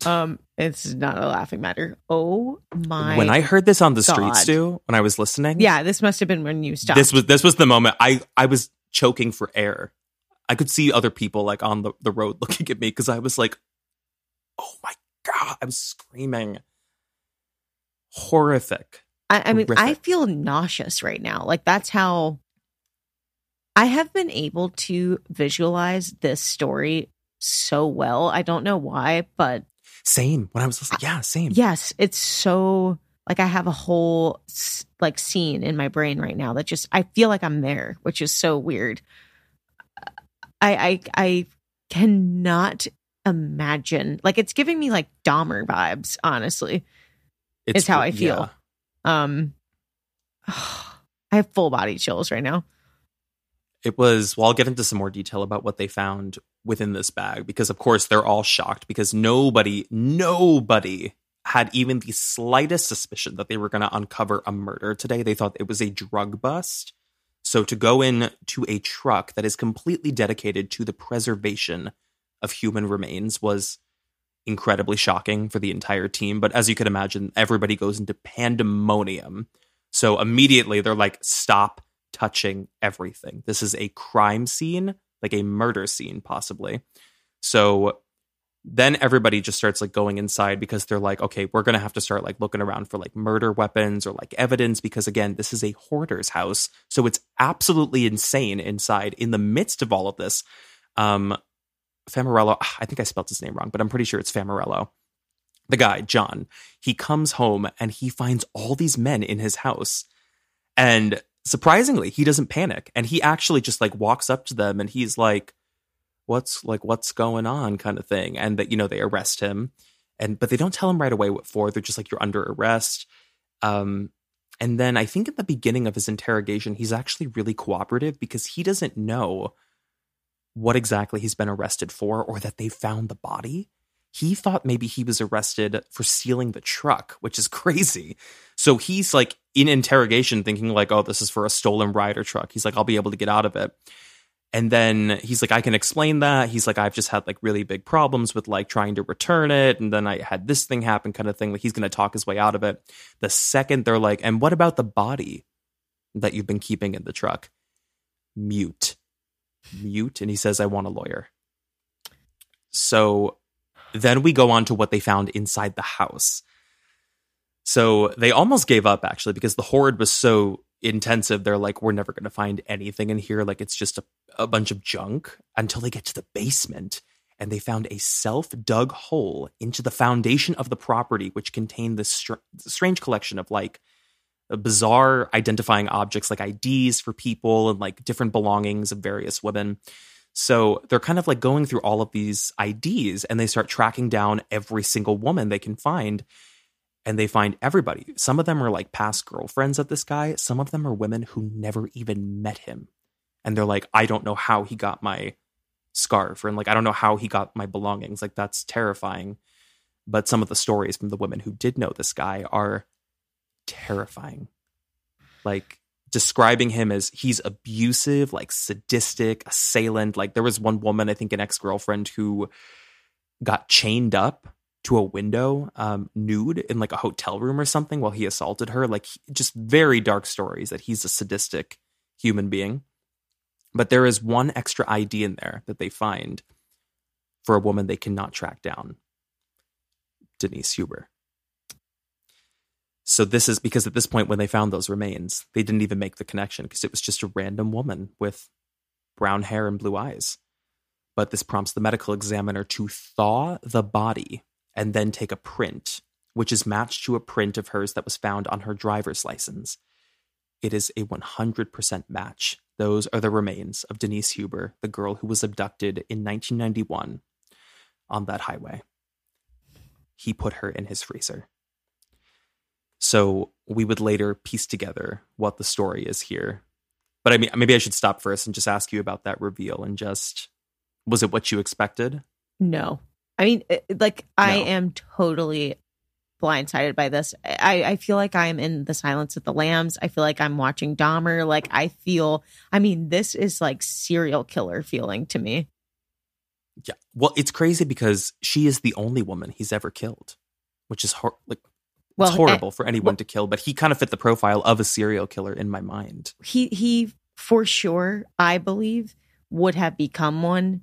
Um, it's not a laughing matter. Oh my! when I heard this on the God. streets, Stu, when I was listening, yeah, this must have been when you stopped. this was this was the moment I I was choking for air. I could see other people like on the, the road looking at me because I was like, oh my god, I was screaming. Horrific. I, I mean, I feel nauseous right now. Like that's how I have been able to visualize this story so well. I don't know why, but Same. When I was listening, yeah, same. yes, it's so like I have a whole like scene in my brain right now that just I feel like I'm there, which is so weird. I I I cannot imagine. Like it's giving me like Dahmer vibes, honestly. It's how I feel. yeah. Um I have full body chills right now. It was, well, I'll get into some more detail about what they found within this bag because, of course, they're all shocked because nobody, nobody had even the slightest suspicion that they were going to uncover a murder today. They thought it was a drug bust. So to go in to a truck that is completely dedicated to the preservation of human remains was incredibly shocking for the entire team. But as you could imagine, everybody goes into pandemonium. So immediately they're like, stop touching everything. This is a crime scene, like a murder scene, possibly. So then everybody just starts like going inside because they're like, okay, we're gonna have to start like looking around for like murder weapons or like evidence because again, this is a hoarder's house, so it's absolutely insane inside. In the midst of all of this, um, Famorello, I think I spelled his name wrong, but I'm pretty sure it's Famorello. The guy, John, he comes home and he finds all these men in his house, and surprisingly, he doesn't panic, and he actually just like walks up to them and he's like what's like what's going on? kind of thing. And that you know they arrest him. And but they don't tell him right away what for. They're just like you're under arrest. Um and then i think at the beginning of his interrogation he's actually really cooperative because he doesn't know what exactly he's been arrested for or that they found the body he thought maybe he was arrested for stealing the truck which is crazy so he's like in interrogation thinking like oh this is for a stolen Ryder truck he's like i'll be able to get out of it and then he's like, I can explain that. He's like, I've just had like really big problems with like trying to return it. And then I had this thing happen, kind of thing. Like he's going to talk his way out of it. The second they're like, and what about the body that you've been keeping in the truck? Mute. Mute. And he says, I want a lawyer. So then we go on to what they found inside the house. So they almost gave up actually because the horde was so intensive. They're like, we're never going to find anything in here. Like it's just a, a bunch of junk until they get to the basement and they found a self dug hole into the foundation of the property, which contained this str- strange collection of like bizarre identifying objects like IDs for people and like different belongings of various women. So they're kind of like going through all of these IDs and they start tracking down every single woman they can find and they find everybody. Some of them are like past girlfriends of this guy, some of them are women who never even met him. And they're like, I don't know how he got my scarf, and like, I don't know how he got my belongings. Like, that's terrifying. But some of the stories from the women who did know this guy are terrifying. Like, describing him as he's abusive, like sadistic, assailant. Like, there was one woman, I think an ex girlfriend, who got chained up to a window um, nude in like a hotel room or something while he assaulted her. Like just very dark stories that he's a sadistic human being. But there is one extra ID in there that they find for a woman they cannot track down Denise Huber. So this is because at this point, when they found those remains, they didn't even make the connection because it was just a random woman with brown hair and blue eyes. But this prompts the medical examiner to thaw the body and then take a print, which is matched to a print of hers that was found on her driver's license. It is a 100% match. Those are the remains of Denise Huber, the girl who was abducted in 1991 on that highway. He put her in his freezer. So we would later piece together what the story is here. But I mean, maybe I should stop first and just ask you about that reveal and just was it what you expected? No. I mean, like I am totally blindsided by this. I, I feel like I am in the Silence of the Lambs. I feel like I'm watching Dahmer. Like I feel. I mean, this is like serial killer feeling to me. Yeah. Well, it's crazy because she is the only woman he's ever killed, which is hor- like well, it's horrible for anyone well, to kill. But he kind of fit the profile of a serial killer in my mind. He he for sure, I believe, would have become one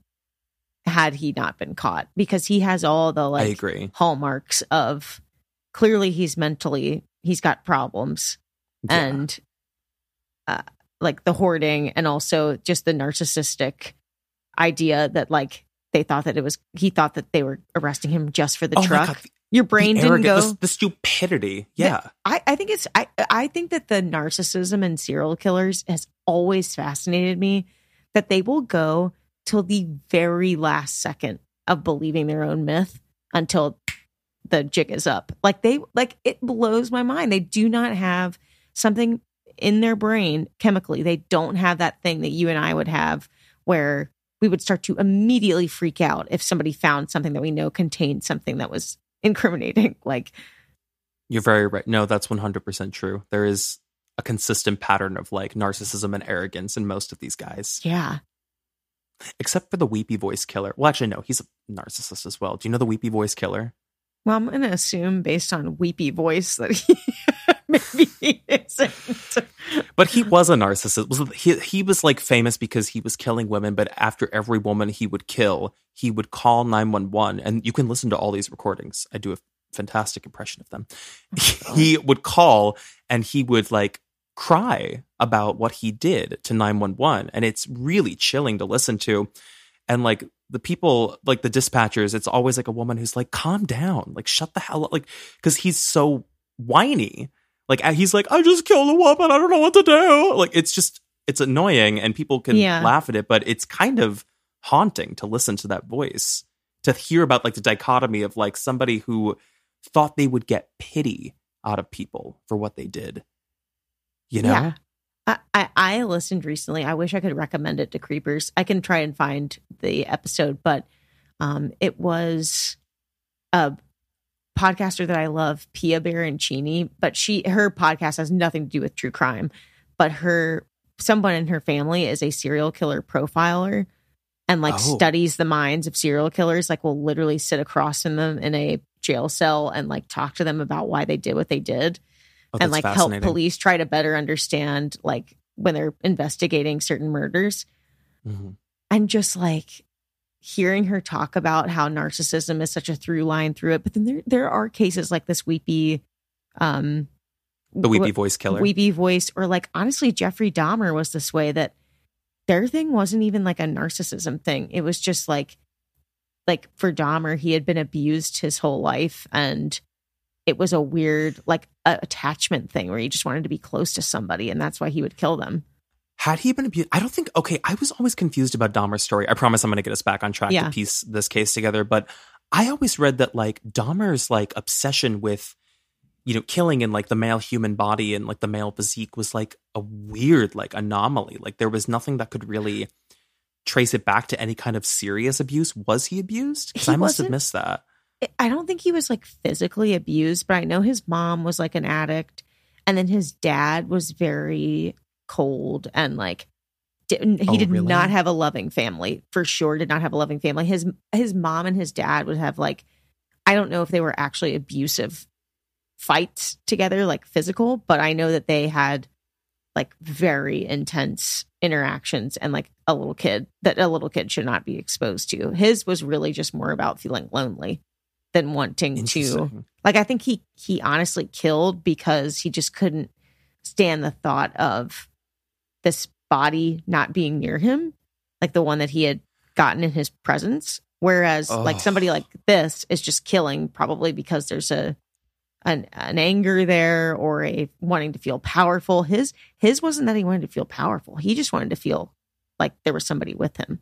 had he not been caught because he has all the like I agree. hallmarks of clearly he's mentally he's got problems yeah. and uh, like the hoarding and also just the narcissistic idea that like they thought that it was he thought that they were arresting him just for the oh truck. Your brain didn't go the, the stupidity. Yeah. I, I think it's I I think that the narcissism and serial killers has always fascinated me that they will go till the very last second of believing their own myth until the jig is up. Like they like it blows my mind. They do not have something in their brain chemically. They don't have that thing that you and I would have where we would start to immediately freak out if somebody found something that we know contained something that was incriminating. Like You're very right. No, that's 100% true. There is a consistent pattern of like narcissism and arrogance in most of these guys. Yeah except for the weepy voice killer. Well, actually, no, he's a narcissist as well. Do you know the weepy voice killer? Well, I'm going to assume based on weepy voice that he maybe he isn't. But he was a narcissist. Was he, he was like famous because he was killing women, but after every woman he would kill, he would call 911 and you can listen to all these recordings. I do a fantastic impression of them. Oh. he would call and he would like cry about what he did to 911 and it's really chilling to listen to. And like the people like the dispatchers, it's always like a woman who's like, calm down, like shut the hell up. Like, cause he's so whiny. Like he's like, I just killed a woman. I don't know what to do. Like it's just, it's annoying and people can Yeah. laugh at it, but it's kind of haunting to listen to that voice, to hear about like the dichotomy of like somebody who thought they would get pity out of people for what they did. You know? Yeah. I, I, I listened recently. I wish I could recommend it to creepers. I can try and find the episode, but um, it was a podcaster that I love, Pia Baroncini. But she her podcast has nothing to do with true crime, but her someone in her family is a serial killer profiler and like Oh. studies the minds of serial killers. Like will literally sit across from them in a jail cell and like talk to them about why they did what they did Oh, and like help police try to better understand like when they're investigating certain murders Mhm. and just like hearing her talk about how narcissism is such a through line through it but then there there are cases like this weepy um The weepy wh- voice killer. weepy voice or like honestly Jeffrey Dahmer was this way that their thing wasn't even like a narcissism thing it was just like like for Dahmer he had been abused his whole life and it was a weird like a attachment thing where he just wanted to be close to somebody and that's why he would kill them Had he been abused? I don't think. Okay, I was always confused about Dahmer's story. I promise I'm going to get us back on track Yeah. to piece this case together. But I always read that like Dahmer's like obsession with, you know, killing in like the male human body and like the male physique was like a weird like anomaly. Like there was nothing that could really trace it back to any kind of serious abuse. Was he abused? Because I must have missed that. I don't think he was like physically abused, but I know his mom was like an addict, and then his dad was very cold and like didn't, he Oh, did really? not have a loving family for sure. Did not have a loving family. His his mom and his dad would have like I don't know if they were actually abusive fights together, like physical, but I know that they had like very intense interactions and like a little kid that a little kid should not be exposed to. His was really just more about feeling lonely than wanting to like I think he he honestly killed because he just couldn't stand the thought of this body not being near him, like the one that he had gotten in his presence. Whereas like Oh. somebody like this is just killing probably because there's a an an anger there or a wanting to feel powerful. His his wasn't that he wanted to feel powerful. He just wanted to feel like there was somebody with him,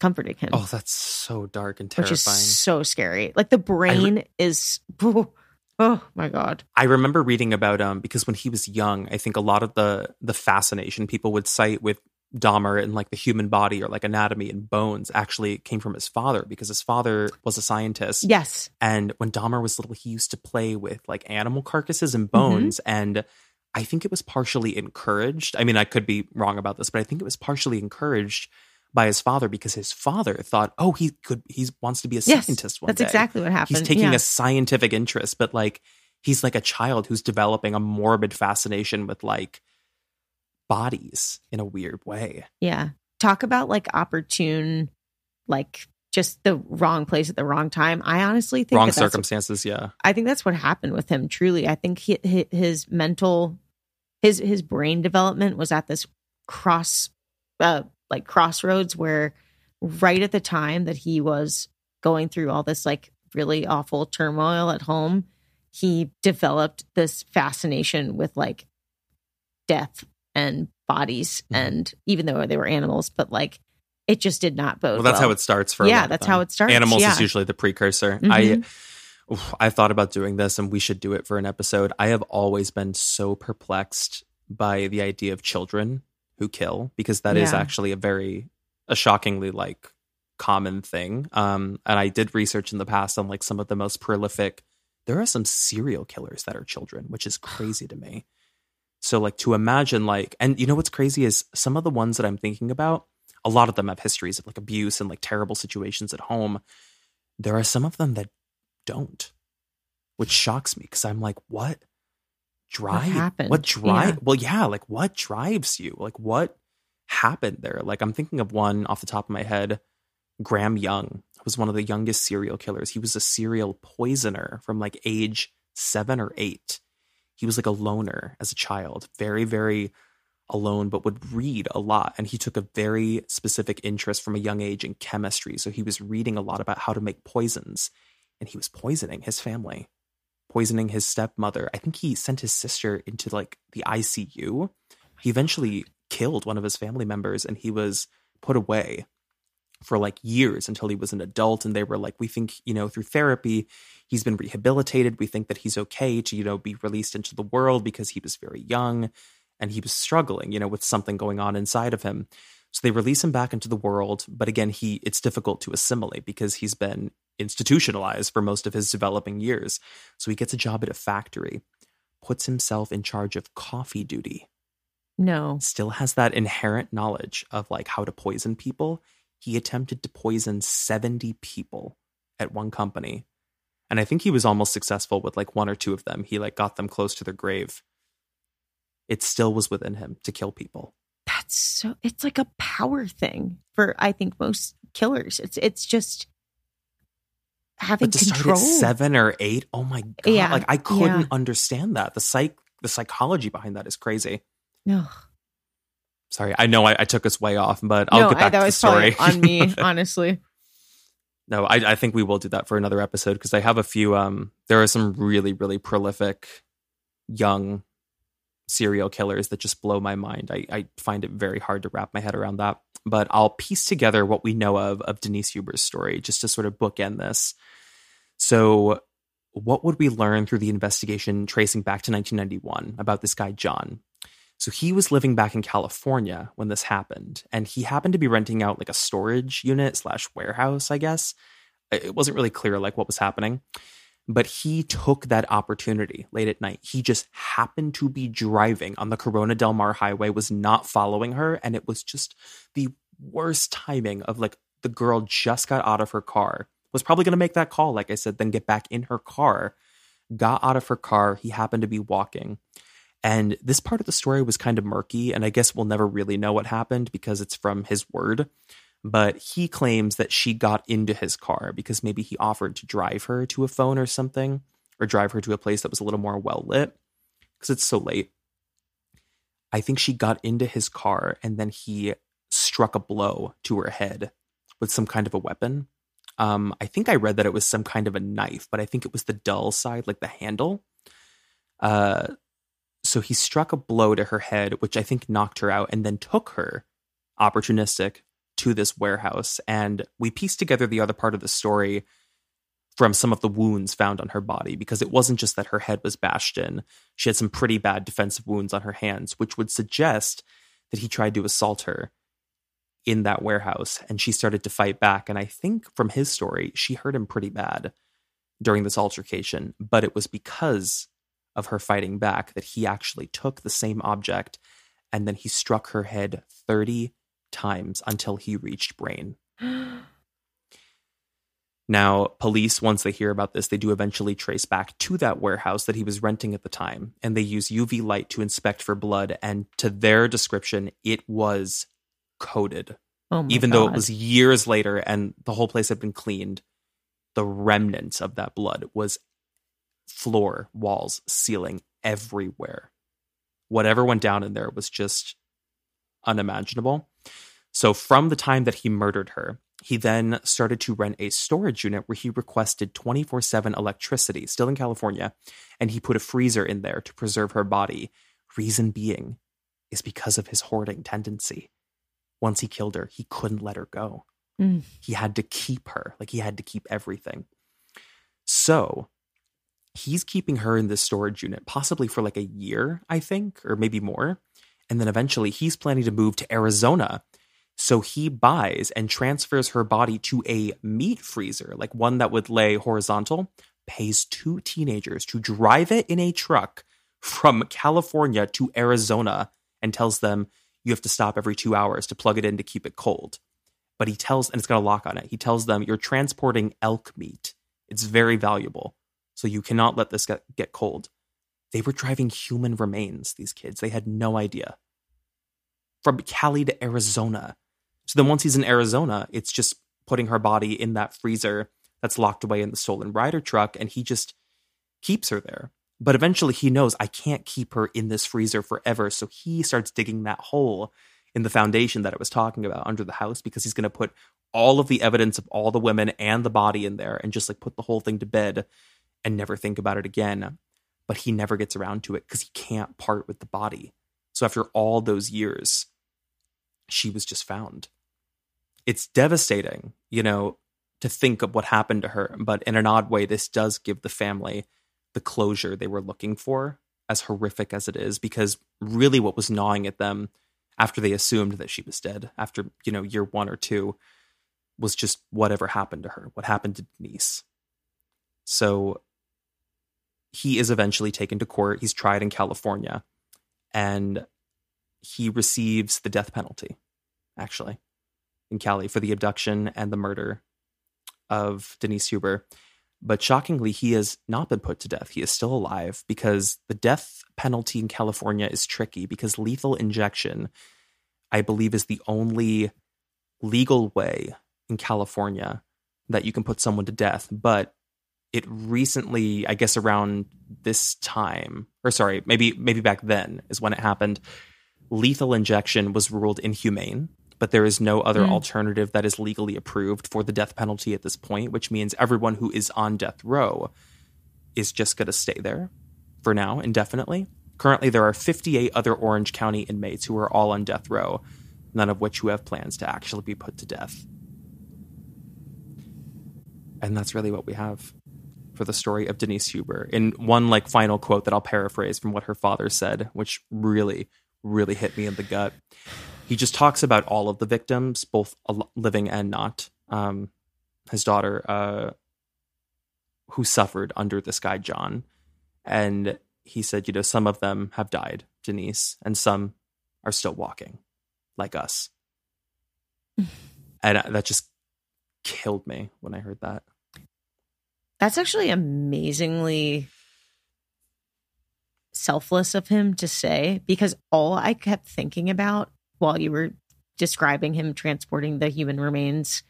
comforting him Oh, that's so dark and which is so scary. Like the brain is, oh, oh my god. I remember reading about um because when he was young, I think a lot of the the fascination people would cite with Dahmer and like the human body or like anatomy and bones actually came from his father because his father was a scientist. Yes, And when Dahmer was little, he used to play with like animal carcasses and Mm-hmm. bones. And I think it was partially encouraged. I mean, I could be wrong about this, but I think it was partially encouraged by his father because his father thought, oh, he could, he wants to be a yes, scientist one that's day exactly what happened. he's taking yeah. a scientific interest but like he's like a child who's developing a morbid fascination with like bodies in a weird way yeah. Talk about like opportune, like just the wrong place at the wrong time. I honestly think wrong that circumstances yeah I think that's what happened with him. Truly, I think he, his mental, his his brain development was at this cross, uh, like crossroads where, right at the time that he was going through all this like really awful turmoil at home, he developed this fascination with like death and bodies, Mhm. and even though they were animals, but like it just did not bode. well that's how it starts for Yeah, that's how it starts, animals yeah. is usually the precursor Mhm. i i thought about doing this and we should do it for an episode i have always been so perplexed by the idea of children who kill because that is Yeah. actually a very a shockingly like common thing. Um and i did research in the past on like some of the most prolific there are some serial killers that are children which is crazy to me. So like to imagine like and you know what's crazy is some of the ones that i'm thinking about a lot of them have histories of like abuse and like terrible situations at home. There are some of them that don't which shocks me because i'm like what drive? Happened? what drive? Yeah. well yeah like what drives you? Like what happened there? Like i'm thinking of one off the top of my head. Graham young was one of the youngest serial killers. He was a serial poisoner from like age seven or eight. He was like a loner as a child very very alone but would read a lot. And he took a very specific interest from a young age in chemistry. So he was reading a lot about how to make poisons and he was poisoning his family poisoning his stepmother. I think he sent his sister into like the icu he eventually killed one of his family members and he was put away for like years until he was an adult and they were like we think you know through therapy he's been rehabilitated. We think that he's okay to you know be released into the world because he was very young and he was struggling you know with something going on inside of him. So they release him back into the world but again he it's difficult to assimilate because he's been institutionalized for most of his developing years so he gets a job at a factory puts himself in charge of coffee duty No. still has that inherent knowledge of like how to poison people. He attempted to poison 70 people at one company. And I think he was almost successful with like one or two of them. He like got them close to their grave. It still was within him to kill people. That's so it's like a power thing for I think most killers. It's it's just having But to control. start at seven or eight, oh my god! Yeah, like I couldn't yeah. understand that. The psych, the psychology behind that is crazy. No. Sorry, I know I, I took us way off, but I'll no, get back I, that to the was story. on me, honestly. No, I, I think we will do that for another episode because I have a few. Um, there are some really, really prolific young serial killers that just blow my mind. I, I find it very hard to wrap my head around that. But I'll piece together what we know of of Denise Huber's story just to sort of bookend this. So, what would we learn through the investigation tracing back to 1991 about this guy John? So he was living back in California when this happened, and he happened to be renting out like a storage unit slash warehouse, I guess. It wasn't really clear like what was happening, but he took that opportunity late at night. He just happened to be driving on the Corona Del Mar highway, was not following her, and it was just the worst timing of like the girl just got out of her car, was probably going to make that call, like I said, then get back in her car, got out of her car. He happened to be walking. And this part of the story was kind of murky, and I guess we'll never really know what happened because it's from his word. But he claims that she got into his car because maybe he offered to drive her to a phone or something, or drive her to a place that was a little more well lit because it's so late. I think she got into his car and then he struck a blow to her head with some kind of a weapon. Um, I think I read that it was some kind of a knife, but I think it was the dull side, like the handle. Uh, so he struck a blow to her head, which I think knocked her out, and then took her, opportunistic, to this warehouse. And we pieced together the other part of the story from some of the wounds found on her body because it wasn't just that her head was bashed in. She had some pretty bad defensive wounds on her hands, which would suggest that he tried to assault her in that warehouse and she started to fight back. And I think from his story, she hurt him pretty bad during this altercation, but it was because of her fighting back that he actually took the same object and then he struck her head 30 times until he reached brain. Now, police, once they hear about this, they do eventually trace back to that warehouse that he was renting at the time, and they use UV light to inspect for blood. And to their description, it was coated. Oh Even though it was years later and the whole place had been cleaned, the remnants of that blood was floor, walls, ceiling, everywhere. Whatever went down in there was just unimaginable. So, from the time that he murdered her, he then started to rent a storage unit where he requested 24 7 electricity, still in California, and he put a freezer in there to preserve her body. Reason being is because of his hoarding tendency. Once he killed her, he couldn't let her go. Mm. He had to keep her, like he had to keep everything. So, he's keeping her in this storage unit, possibly for like a year, I think, or maybe more. And then eventually he's planning to move to Arizona. So he buys and transfers her body to a meat freezer, like one that would lay horizontal, pays two teenagers to drive it in a truck from California to Arizona and tells them you have to stop every two hours to plug it in to keep it cold. But he tells, and it's got a lock on it, he tells them you're transporting elk meat. It's very valuable. So you cannot let this get, get cold. they were driving human remains, these kids. They had no idea. From Cali to Arizona. So then once he's in Arizona, it's just putting her body in that freezer that's locked away in the stolen Ryder truck, and he just keeps her there. But eventually he knows I can't keep her in this freezer forever. So he starts digging that hole in the foundation that I was talking about under the house because he's going to put all of the evidence of all the women and the body in there and just like put the whole thing to bed and never think about it again. But he never gets around to it because he can't part with the body. So after all those years, she was just found. It's devastating, you know, to think of what happened to her. But in an odd way, this does give the family the closure they were looking for, as horrific as it is, because really what was gnawing at them after they assumed that she was dead, after, you know, year one or two, was just whatever happened to her, what happened to Denise. So he is eventually taken to court. He's tried in California and he receives the death penalty, actually, in Cali for the abduction and the murder of Denise Huber. But shockingly, he has not been put to death. He is still alive because the death penalty in California is tricky because lethal injection, I believe, is the only legal way in California that you can put someone to death. But it recently, I guess around this time, or sorry, maybe maybe back then is when it happened. Lethal injection was ruled inhumane but there is no other mm. alternative that is legally approved for the death penalty at this point, which means everyone who is on death row is just going to stay there for now indefinitely. Currently, there are 58 other Orange County inmates who are all on death row, none of which who have plans to actually be put to death. And that's really what we have for the story of Denise Huber. In one like final quote that I'll paraphrase from what her father said, which really, really hit me in the gut he just talks about all of the victims, both living and not. Um, his daughter, uh, who suffered under this guy John, and he said, you know, some of them have died, Denise, and some are still walking, like us. and that just killed me when I heard that. That's actually amazingly selfless of him to say because all I kept thinking about while you were describing him transporting the human remains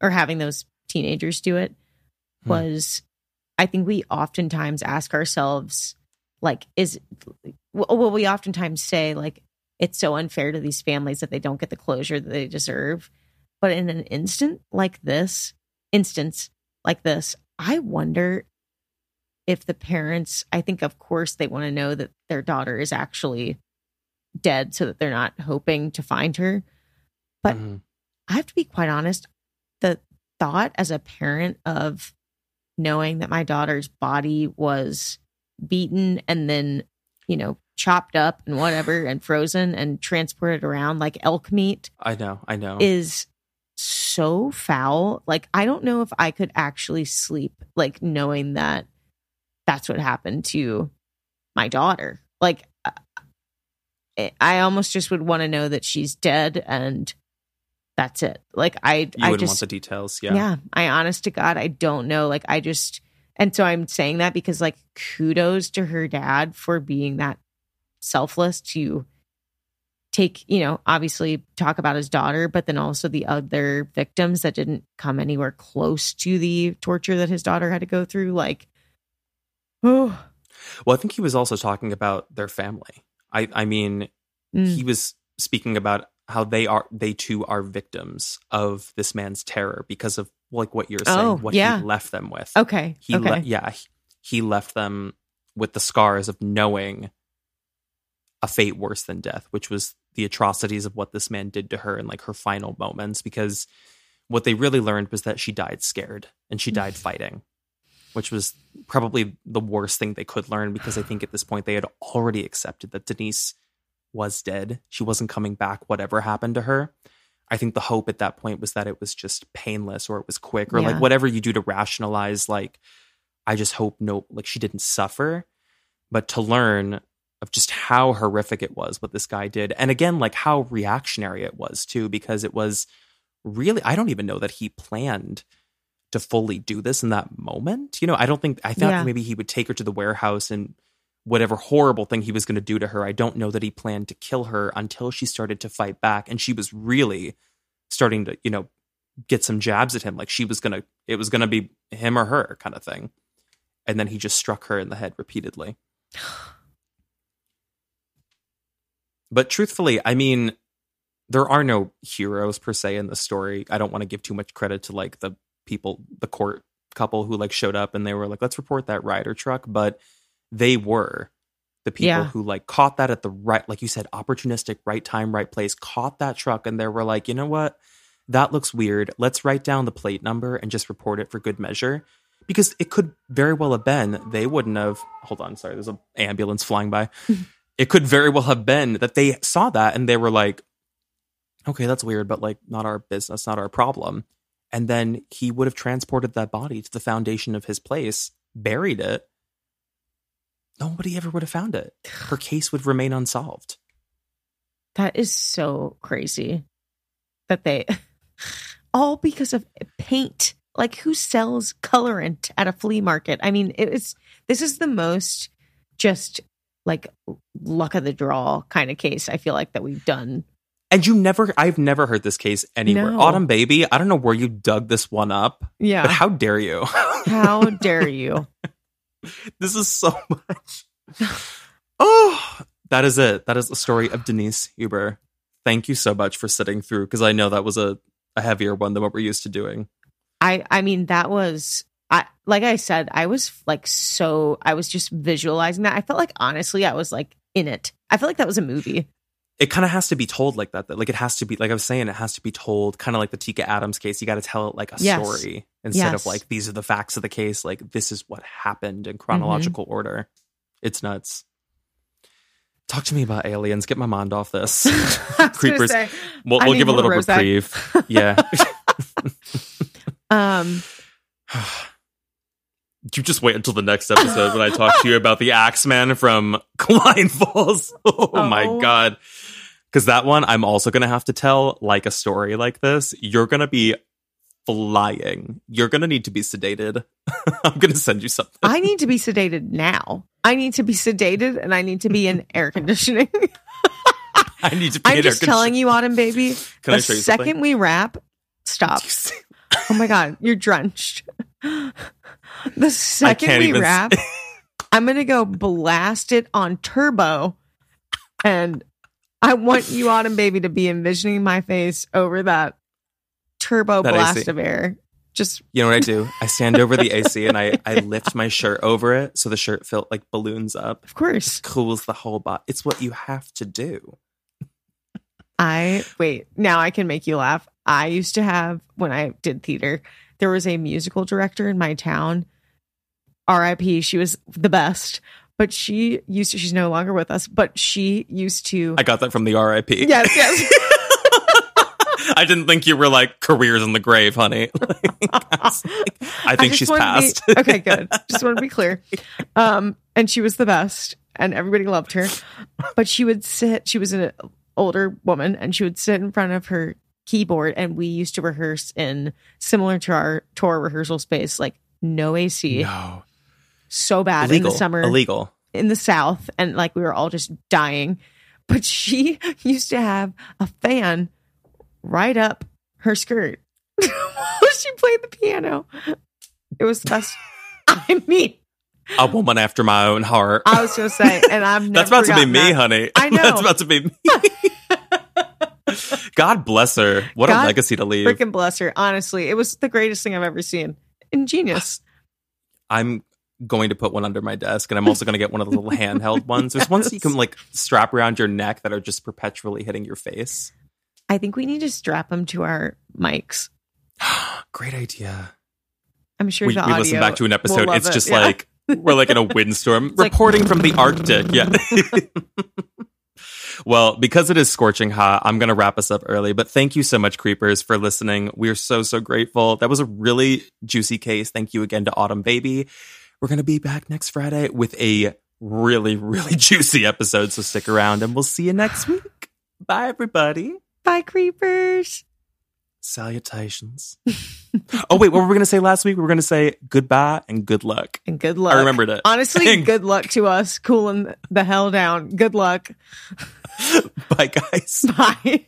or having those teenagers do it hmm. was I think we oftentimes ask ourselves, like, is, well, we oftentimes say, like, it's so unfair to these families that they don't get the closure that they deserve. But in an instant like this, instance like this, I wonder if the parents, I think, of course, they want to know that their daughter is actually dead so that they're not hoping to find her. But mm-hmm. I have to be quite honest, the thought as a parent of knowing that my daughter's body was beaten and then, you know, chopped up and whatever and frozen and transported around like elk meat. I know, I know. Is so foul. Like I don't know if I could actually sleep like knowing that that's what happened to my daughter. Like I almost just would want to know that she's dead and that's it. Like I, you I wouldn't just, want the details. Yeah, yeah. I honest to God, I don't know. Like I just, and so I'm saying that because like kudos to her dad for being that selfless to take, you know, obviously talk about his daughter, but then also the other victims that didn't come anywhere close to the torture that his daughter had to go through. Like, oh. Well, I think he was also talking about their family I I mean, mm. he was speaking about how they are they too are victims of this man's terror because of like what you're saying, oh, what yeah. he left them with. Okay. He okay. Le- yeah, he, he left them with the scars of knowing a fate worse than death, which was the atrocities of what this man did to her in like her final moments because what they really learned was that she died scared and she died fighting which was probably the worst thing they could learn because I think at this point they had already accepted that Denise was dead. She wasn't coming back, whatever happened to her. I think the hope at that point was that it was just painless or it was quick or yeah. like whatever you do to rationalize, like, I just hope no, like she didn't suffer. But to learn of just how horrific it was what this guy did. And again, like how reactionary it was too, because it was really, I don't even know that he planned to fully do this in that moment. You know, I don't think I thought yeah. maybe he would take her to the warehouse and whatever horrible thing he was going to do to her. I don't know that he planned to kill her until she started to fight back and she was really starting to, you know, get some jabs at him like she was going to it was going to be him or her kind of thing. And then he just struck her in the head repeatedly. But truthfully, I mean, there are no heroes per se in the story. I don't want to give too much credit to like the people, the court couple who like showed up and they were like, let's report that Ryder truck. But they were the people Yeah. who like caught that at the right, like you said, opportunistic, right time, right place, caught that truck and they were like, you know what? That looks weird. Let's write down the plate number and just report it for good measure. Because it could very well have been they wouldn't have. Hold on, sorry, there's an ambulance flying by. it could very well have been that they saw that and they were like, okay, that's weird, but like not our business, not our problem. And then he would have transported that body to the foundation of his place, buried it. Nobody ever would have found it. Her case would remain unsolved. That is so crazy that they all because of paint. Like who sells colorant at a flea market? I mean, it is this is the most just like luck of the draw kind of case I feel like that we've done. And you never, I've never heard this case anywhere. No. Autumn Baby, I don't know where you dug this one up, Yeah. but how dare you? How dare you? this is so much. Oh, that is it. That is the story of Denise Huber. Thank you so much for sitting through because I know that was a, a heavier one than what we're used to doing. I I mean that was I like I said I was like so I was just visualizing that. I felt like honestly I was like in it. I felt like that was a movie. It kind of has to be told like that. That like it has to be like I was saying, it has to be told kind of like the Tika Adams case. You got to tell it like a Yes. story instead Yes. of like these are the facts of the case. Like this is what happened in chronological order. It's nuts. Talk to me about aliens. Get my mind off this. I was gonna Creepers. say, We'll, we'll give a little reprieve. Yeah. um you just wait until the next episode when I talk to you about the Axeman from Cline Falls. Oh, my Oh. god. Cuz that one I'm also going to have to tell like a story like this. You're going to be flying. You're going to need to be sedated. I'm going to send you something. I need to be sedated now. I need to be sedated and I need to be in air conditioning. I need to be I'm in just telling you, Autumn baby. Can the I show you second we wrap, stop. Oh my god, you're drenched. The second we even wrap, I'm gonna go blast it on turbo, and I want you, Autumn baby, to be envisioning my face over that turbo That blast AC. of air. Just You know what I do? I stand over the AC and I, I lift my shirt over it so the shirt felt like balloons up. of course, Cools the whole body. It's what you have to do. I wait. Now I can make you laugh. I used to have when I did theater. There was a musical director in my town. R.I.P. She was the best, but she used to. She's no longer with us, but she used to. I got that from the RIP. yes, yes. I didn't think you were like careers in the grave, honey. I, like, I think just she's to be- passed. okay, good. Just want to be clear. Um, and she was the best, and everybody loved her. But she would sit. She was an older woman, and she would sit in front of her keyboard, and we used to rehearse in similar to our tour rehearsal space, like no AC, no. so bad Illegal. in the summer Illegal. in the south, and like we were all just dying. But she used to have a fan right up her skirt while she played the piano. It was the best. I mean, A woman after my own heart. I was gonna say, and I'm That's about to be forgotten me, that. honey. I know. That's about to be me. God bless her. What a legacy to leave. Freaking bless her. Honestly, it was the greatest thing I've ever seen. Ingenious. I'm going to put one under my desk, and I'm also going to get one of the little handheld ones. There's ones you can like strap around your neck that are just perpetually hitting your face. I think we need to strap them to our mics. Great idea. I'm sure We, we listen back to an episode. It's it. just Yeah. like we're like in a windstorm, like- reporting from the Arctic. Yeah. Well, because it is scorching hot, I'm going to wrap us up early. But thank you so much, creepers, for listening. We are so so grateful. That was a really juicy case. Thank you again to Autumn Baby. We're going to be back next Friday with a really really juicy episode. So stick around, and we'll see you next week. Bye, everybody. Bye, creepers. Salutations. oh wait, what were we gonna say last week? We were gonna say goodbye and good luck. And good luck. I remembered it. Honestly, And- good luck to us cooling the hell down. Good luck. Bye guys. Bye.